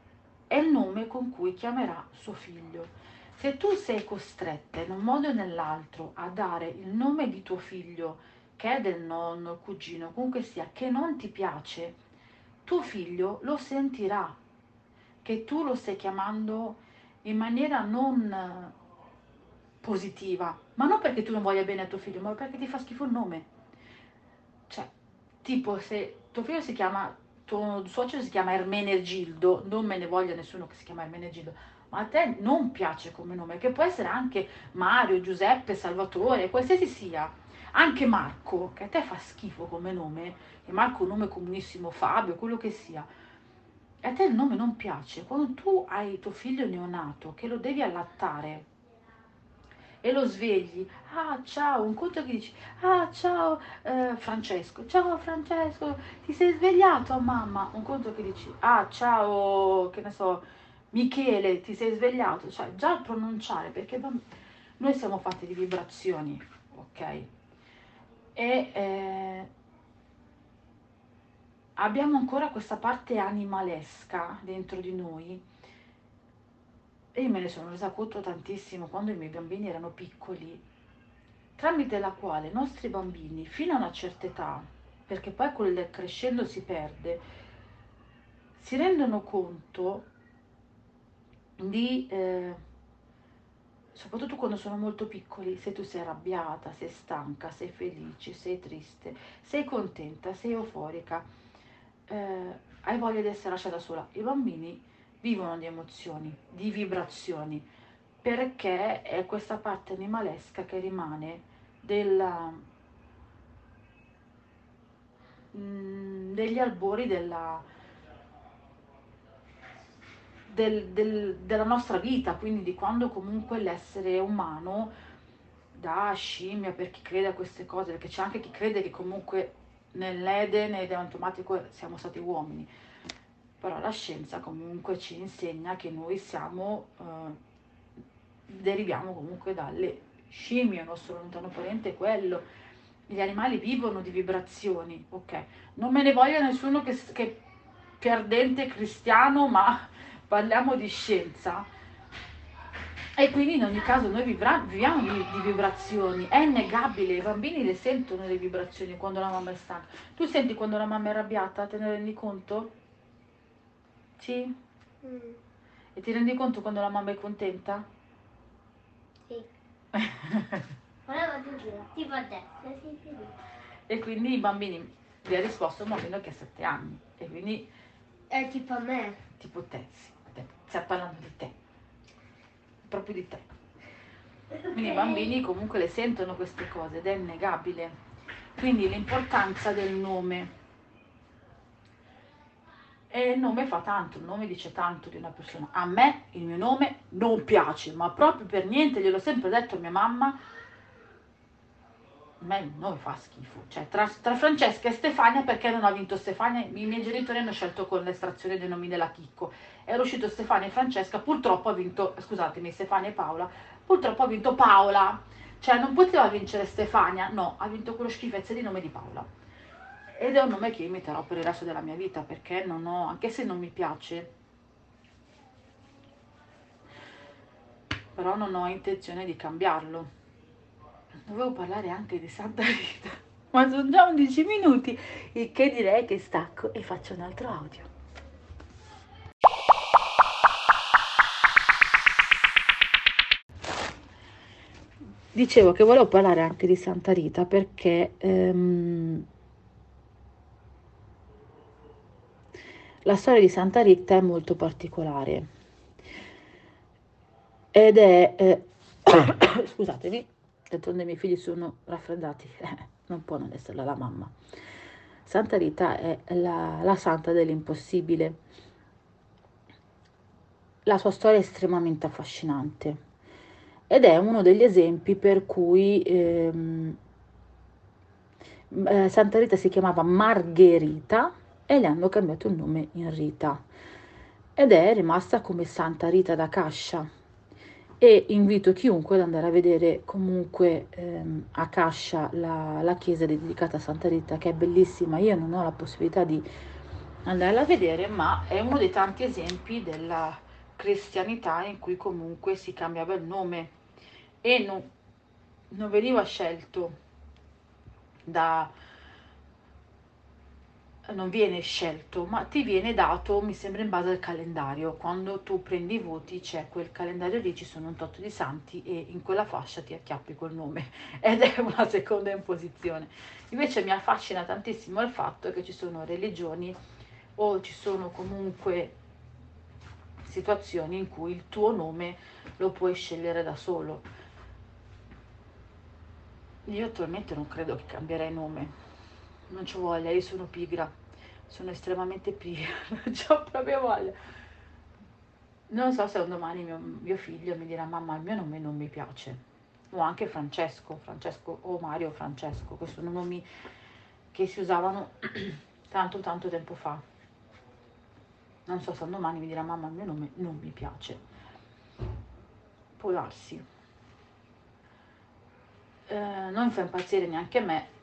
è il nome con cui chiamerà suo figlio. Se tu sei costretta in un modo o nell'altro a dare il nome di tuo figlio, che è del nonno, cugino, comunque sia, che non ti piace, tuo figlio lo sentirà, che tu lo stai chiamando in maniera non positiva, ma non perché tu non voglia bene a tuo figlio, ma perché ti fa schifo il nome. Cioè, tipo se tuo figlio si chiama, tuo suocero si chiama Ermenegildo, non me ne voglia nessuno che si chiama Ermenegildo, ma a te non piace come nome, che può essere anche Mario, Giuseppe, Salvatore, qualsiasi sia, anche Marco, che a te fa schifo come nome, e Marco è un nome comunissimo, Fabio, quello che sia, e a te il nome non piace, quando tu hai tuo figlio neonato che lo devi allattare, e lo svegli, ah ciao, un conto che dici, ah ciao eh, Francesco, ciao Francesco, ti sei svegliato mamma, un conto che dici, ah ciao, che ne so, Michele, ti sei svegliato, cioè già pronunciare, perché noi siamo fatti di vibrazioni, ok? E eh, abbiamo ancora questa parte animalesca dentro di noi. E io me ne sono resa conto tantissimo quando i miei bambini erano piccoli, tramite la quale i nostri bambini, fino a una certa età, perché poi quel crescendo si perde, si rendono conto di, eh, soprattutto quando sono molto piccoli, se tu sei arrabbiata, sei stanca, sei felice, sei triste, sei contenta, sei euforica, eh, hai voglia di essere lasciata sola. I bambini vivono di emozioni, di vibrazioni, perché è questa parte animalesca che rimane della, mm, degli albori della, del, del, della nostra vita, quindi di quando comunque l'essere umano da scimmia per chi crede a queste cose, perché c'è anche chi crede che comunque nell'Eden ed è automatico siamo stati uomini però la scienza comunque ci insegna che noi siamo, eh, deriviamo comunque dalle scimmie, il nostro lontano parente è quello, gli animali vivono di vibrazioni, ok? Non me ne voglia nessuno che, che, ardente cristiano, ma parliamo di scienza. E quindi in ogni caso noi vibra- viviamo di, di, vibrazioni, è innegabile, i bambini le sentono le vibrazioni quando la mamma è stanca. Tu senti quando la mamma è arrabbiata, te ne rendi conto? Sì? Mm. E ti rendi conto quando la mamma è contenta? Sì. Tipo adesso, sì, sì. E quindi i bambini, vi ha risposto un bambino che ha sette anni. E quindi... È tipo a me. Tipo te, sì. Te. Stiamo parlando di te. Proprio di te. Quindi i bambini comunque le sentono queste cose ed è innegabile. Quindi l'importanza del nome e il nome fa tanto, il nome dice tanto di una persona. A me il mio nome non piace, ma proprio per niente, gliel'ho sempre detto a mia mamma, a me il nome fa schifo. Cioè, tra, tra, Francesca e Stefania, perché non ha vinto Stefania? I miei genitori hanno scelto con l'estrazione dei nomi della Chicco. Era uscito Stefania e Francesca, purtroppo ha vinto, scusatemi, Stefania e Paola, purtroppo ha vinto Paola. Cioè, non poteva vincere Stefania, no, ha vinto quello schifezza di nome di Paola ed è un nome che imiterò per il resto della mia vita perché non ho, anche se non mi piace, però non ho intenzione di cambiarlo. Dovevo parlare anche di Santa Rita, ma sono già 11 minuti, il che direi che stacco e faccio un altro audio. Dicevo che volevo parlare anche di Santa Rita perché ehm, La storia di Santa Rita è molto particolare ed è, eh, scusatemi, d'altronde i miei figli sono raffreddati, eh, non può non essere la mamma. Santa Rita è la, la santa dell'impossibile. La sua storia è estremamente affascinante ed è uno degli esempi per cui ehm, eh, Santa Rita si chiamava Margherita e le hanno cambiato il nome in Rita. Ed è rimasta come Santa Rita da Cascia. E invito chiunque ad andare a vedere comunque ehm, a Cascia la, la, chiesa dedicata a Santa Rita che è bellissima. Io non ho la possibilità di andarla a vedere, ma è uno dei tanti esempi della cristianità in cui comunque si cambiava il nome e non, non veniva scelto da non viene scelto, ma ti viene dato, mi sembra, in base al calendario. Quando tu prendi i voti c'è quel calendario lì, ci sono un tot di santi e in quella fascia ti acchiappi quel nome ed è una seconda imposizione. Invece mi affascina tantissimo il fatto che ci sono religioni o ci sono comunque situazioni in cui il tuo nome lo puoi scegliere da solo. Io attualmente non credo che cambierei nome, non ci voglia, io sono pigra, sono estremamente pigra, non ho proprio voglia. Non so se un domani mio, mio, figlio mi dirà mamma il mio nome non mi piace, o anche Francesco, Francesco o Mario Francesco, che sono nomi che si usavano tanto tanto tempo fa. Non so se un domani mi dirà mamma il mio nome non mi piace. Può darsi. Eh, non fa impazzire neanche me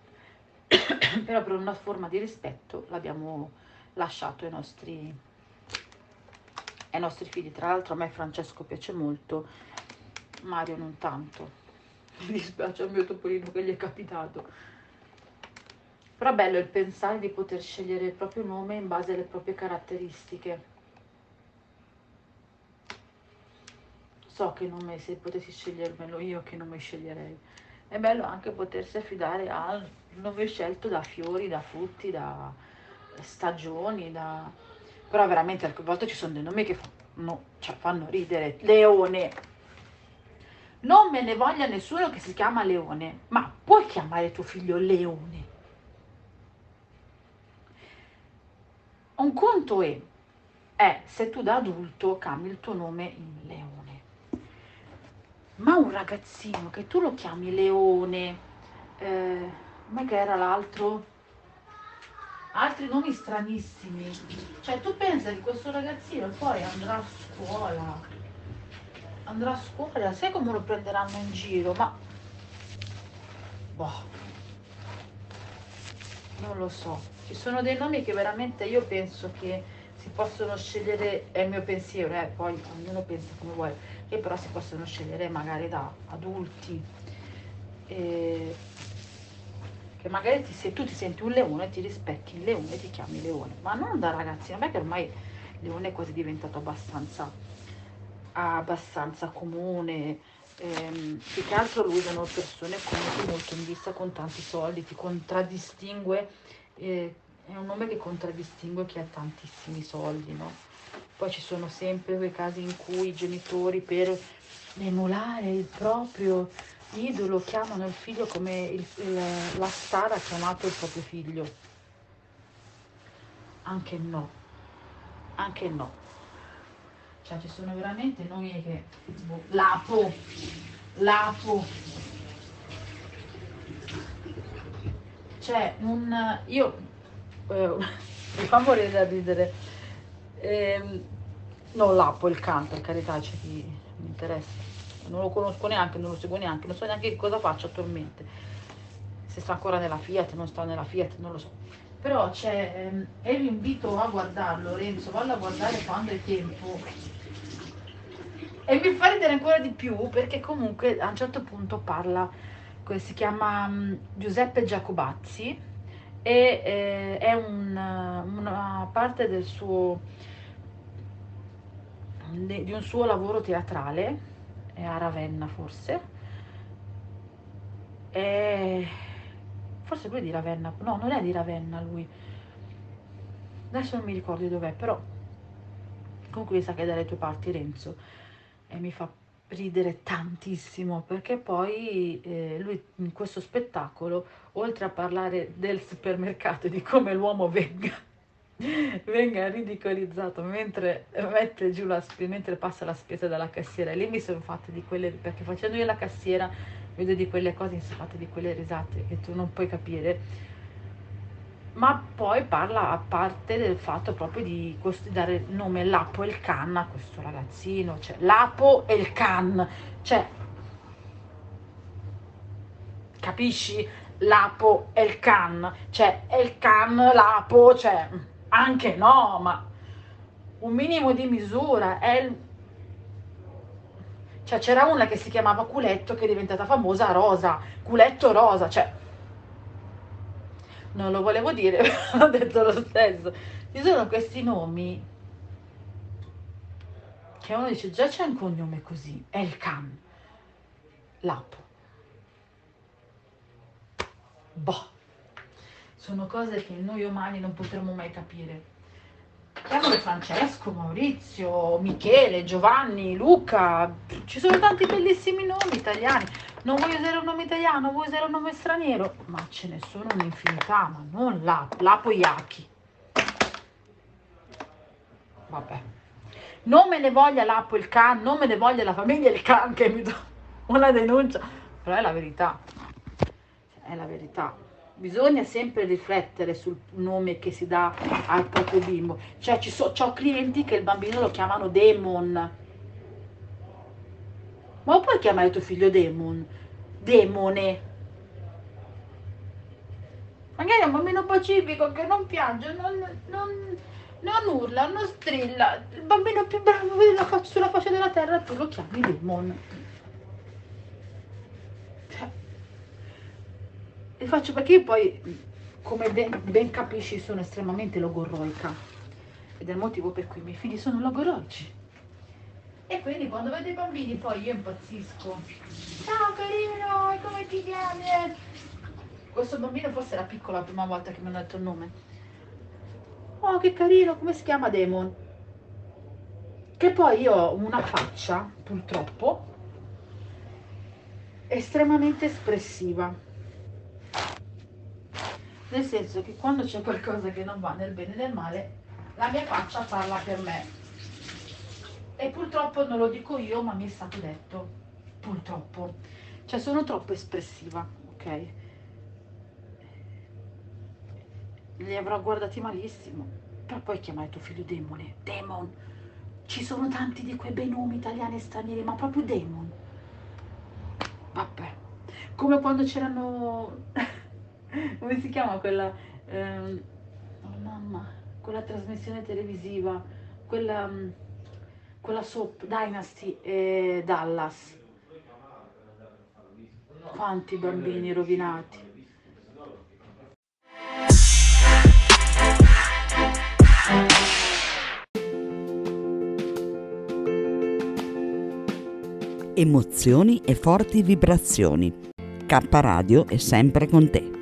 però per una forma di rispetto l'abbiamo lasciato ai nostri, ai nostri figli. Tra l'altro a me Francesco piace molto, Mario non tanto. Mi dispiace al mio topolino che gli è capitato. Però è bello il pensare di poter scegliere il proprio nome in base alle proprie caratteristiche. So che nome, se potessi scegliermelo io, che nome sceglierei. È bello anche potersi affidare al nome scelto da fiori, da frutti, da stagioni, da... però veramente alcune volte ci sono dei nomi che fanno, cioè, fanno ridere. Leone. Non me ne voglia nessuno che si chiama Leone, ma puoi chiamare tuo figlio Leone? Un conto è, è se tu da adulto cambi il tuo nome in Leone ma un ragazzino che tu lo chiami Leone, eh, come che era l'altro? Altri nomi stranissimi. Cioè tu pensa che questo ragazzino poi andrà a scuola, andrà a scuola, sai come lo prenderanno in giro? Ma... Boh. Non lo so. Ci sono dei nomi che veramente io penso che si possono scegliere, è il mio pensiero, eh, poi ognuno pensa come vuole, che però si possono scegliere magari da adulti, che magari ti, se tu ti senti un leone ti rispecchi il leone e ti chiami leone, ma non da ragazzi, non è che ormai il leone è quasi diventato abbastanza, abbastanza comune, ehm, più che altro lo usano persone comunque molto in vista con tanti soldi, ti contraddistingue eh, è un nome che contraddistingue chi ha tantissimi soldi, no? Poi ci sono sempre quei casi in cui i genitori per emulare il proprio idolo chiamano il figlio come il, il, la star ha chiamato il proprio figlio. Anche no, anche no. Cioè ci sono veramente nomi che... Boh, Lapo, Lapo. Cioè, un, io mi fa morire da ridere. Eh, non l'appo, il can, per carità, c'è chi mi interessa. Non lo conosco neanche, non lo seguo neanche, non so neanche cosa faccio attualmente. Se sta ancora nella Fiat, non sta nella Fiat, non lo so. Però c'è, ehm, e vi invito a guardarlo, Renzo, vallo a guardare quando è tempo. E mi fa ridere ancora di più perché comunque a un certo punto parla, si chiama um, Giuseppe Giacobazzi, e eh, è un, una parte del suo, di un suo lavoro teatrale, è a Ravenna forse, e forse lui è di Ravenna, no non è di Ravenna lui, adesso non mi ricordo dov'è, però comunque mi sa che è dalle tue parti Renzo e mi fa ridere tantissimo perché poi eh, lui in questo spettacolo oltre a parlare del supermercato e di come l'uomo venga, venga ridicolizzato mentre mette giù la spesa mentre passa la spesa dalla cassiera lì mi sono fatte di quelle perché facendo io la cassiera vedo di quelle cose fatte di quelle risate che tu non puoi capire ma poi parla a parte del fatto proprio di dare il nome Lapo e il Can a questo ragazzino, cioè Lapo e il Can, cioè capisci? Lapo e il Can, cioè è il Can, Lapo, cioè anche no, ma un minimo di misura è il... Cioè c'era una che si chiamava Culetto che è diventata famosa Rosa, Culetto Rosa, cioè non lo volevo dire, ho detto lo stesso. Ci sono questi nomi che uno dice già c'è un cognome così, è il can, Lapo. Boh, sono cose che noi umani non potremo mai capire. Chiamalo Francesco, Maurizio, Michele, Giovanni, Luca, ci sono tanti bellissimi nomi italiani. Non vuoi usare un nome italiano, vuoi usare un nome straniero? Ma ce ne sono un'infinità, ma non Lapo, Lapo Iacchi. Vabbè. Non me ne voglia Lapo il can, non me ne voglia la famiglia il can che mi do una denuncia, però è la verità. È la verità. Bisogna sempre riflettere sul nome che si dà al proprio bimbo. Cioè, ci so, ho clienti che il bambino lo chiamano Demon. Ma puoi chiamare tuo figlio Demon? Demone. Magari è un bambino pacifico che non piange, non, non, non urla, non strilla. Il bambino più bravo sulla faccia della terra, tu lo chiami Demon. Cioè, e faccio perché io poi, come ben, ben capisci, sono estremamente logorroica. Ed è il motivo per cui i miei figli sono logoroici. E quindi quando vedo i bambini poi io impazzisco. Ciao carino, come ti chiami? Questo bambino forse era piccolo la prima volta che mi hanno detto il nome. Oh che carino, come si chiama Demon? Che poi io ho una faccia, purtroppo, estremamente espressiva. Nel senso che quando c'è qualcosa che non va nel bene e nel male, la mia faccia parla per me e purtroppo non lo dico io, ma mi è stato detto, purtroppo. Cioè sono troppo espressiva, ok? Li avrò guardati malissimo, però poi chiamai tuo figlio demone, demon. Ci sono tanti di quei bei nomi italiani e stranieri, ma proprio demon. Vabbè, come quando c'erano, come si chiama quella, ehm... oh mamma, quella trasmissione televisiva, quella mm, quella soap Dynasty e Dallas. Quanti bambini rovinati. Emozioni e forti vibrazioni. K Radio è sempre con te.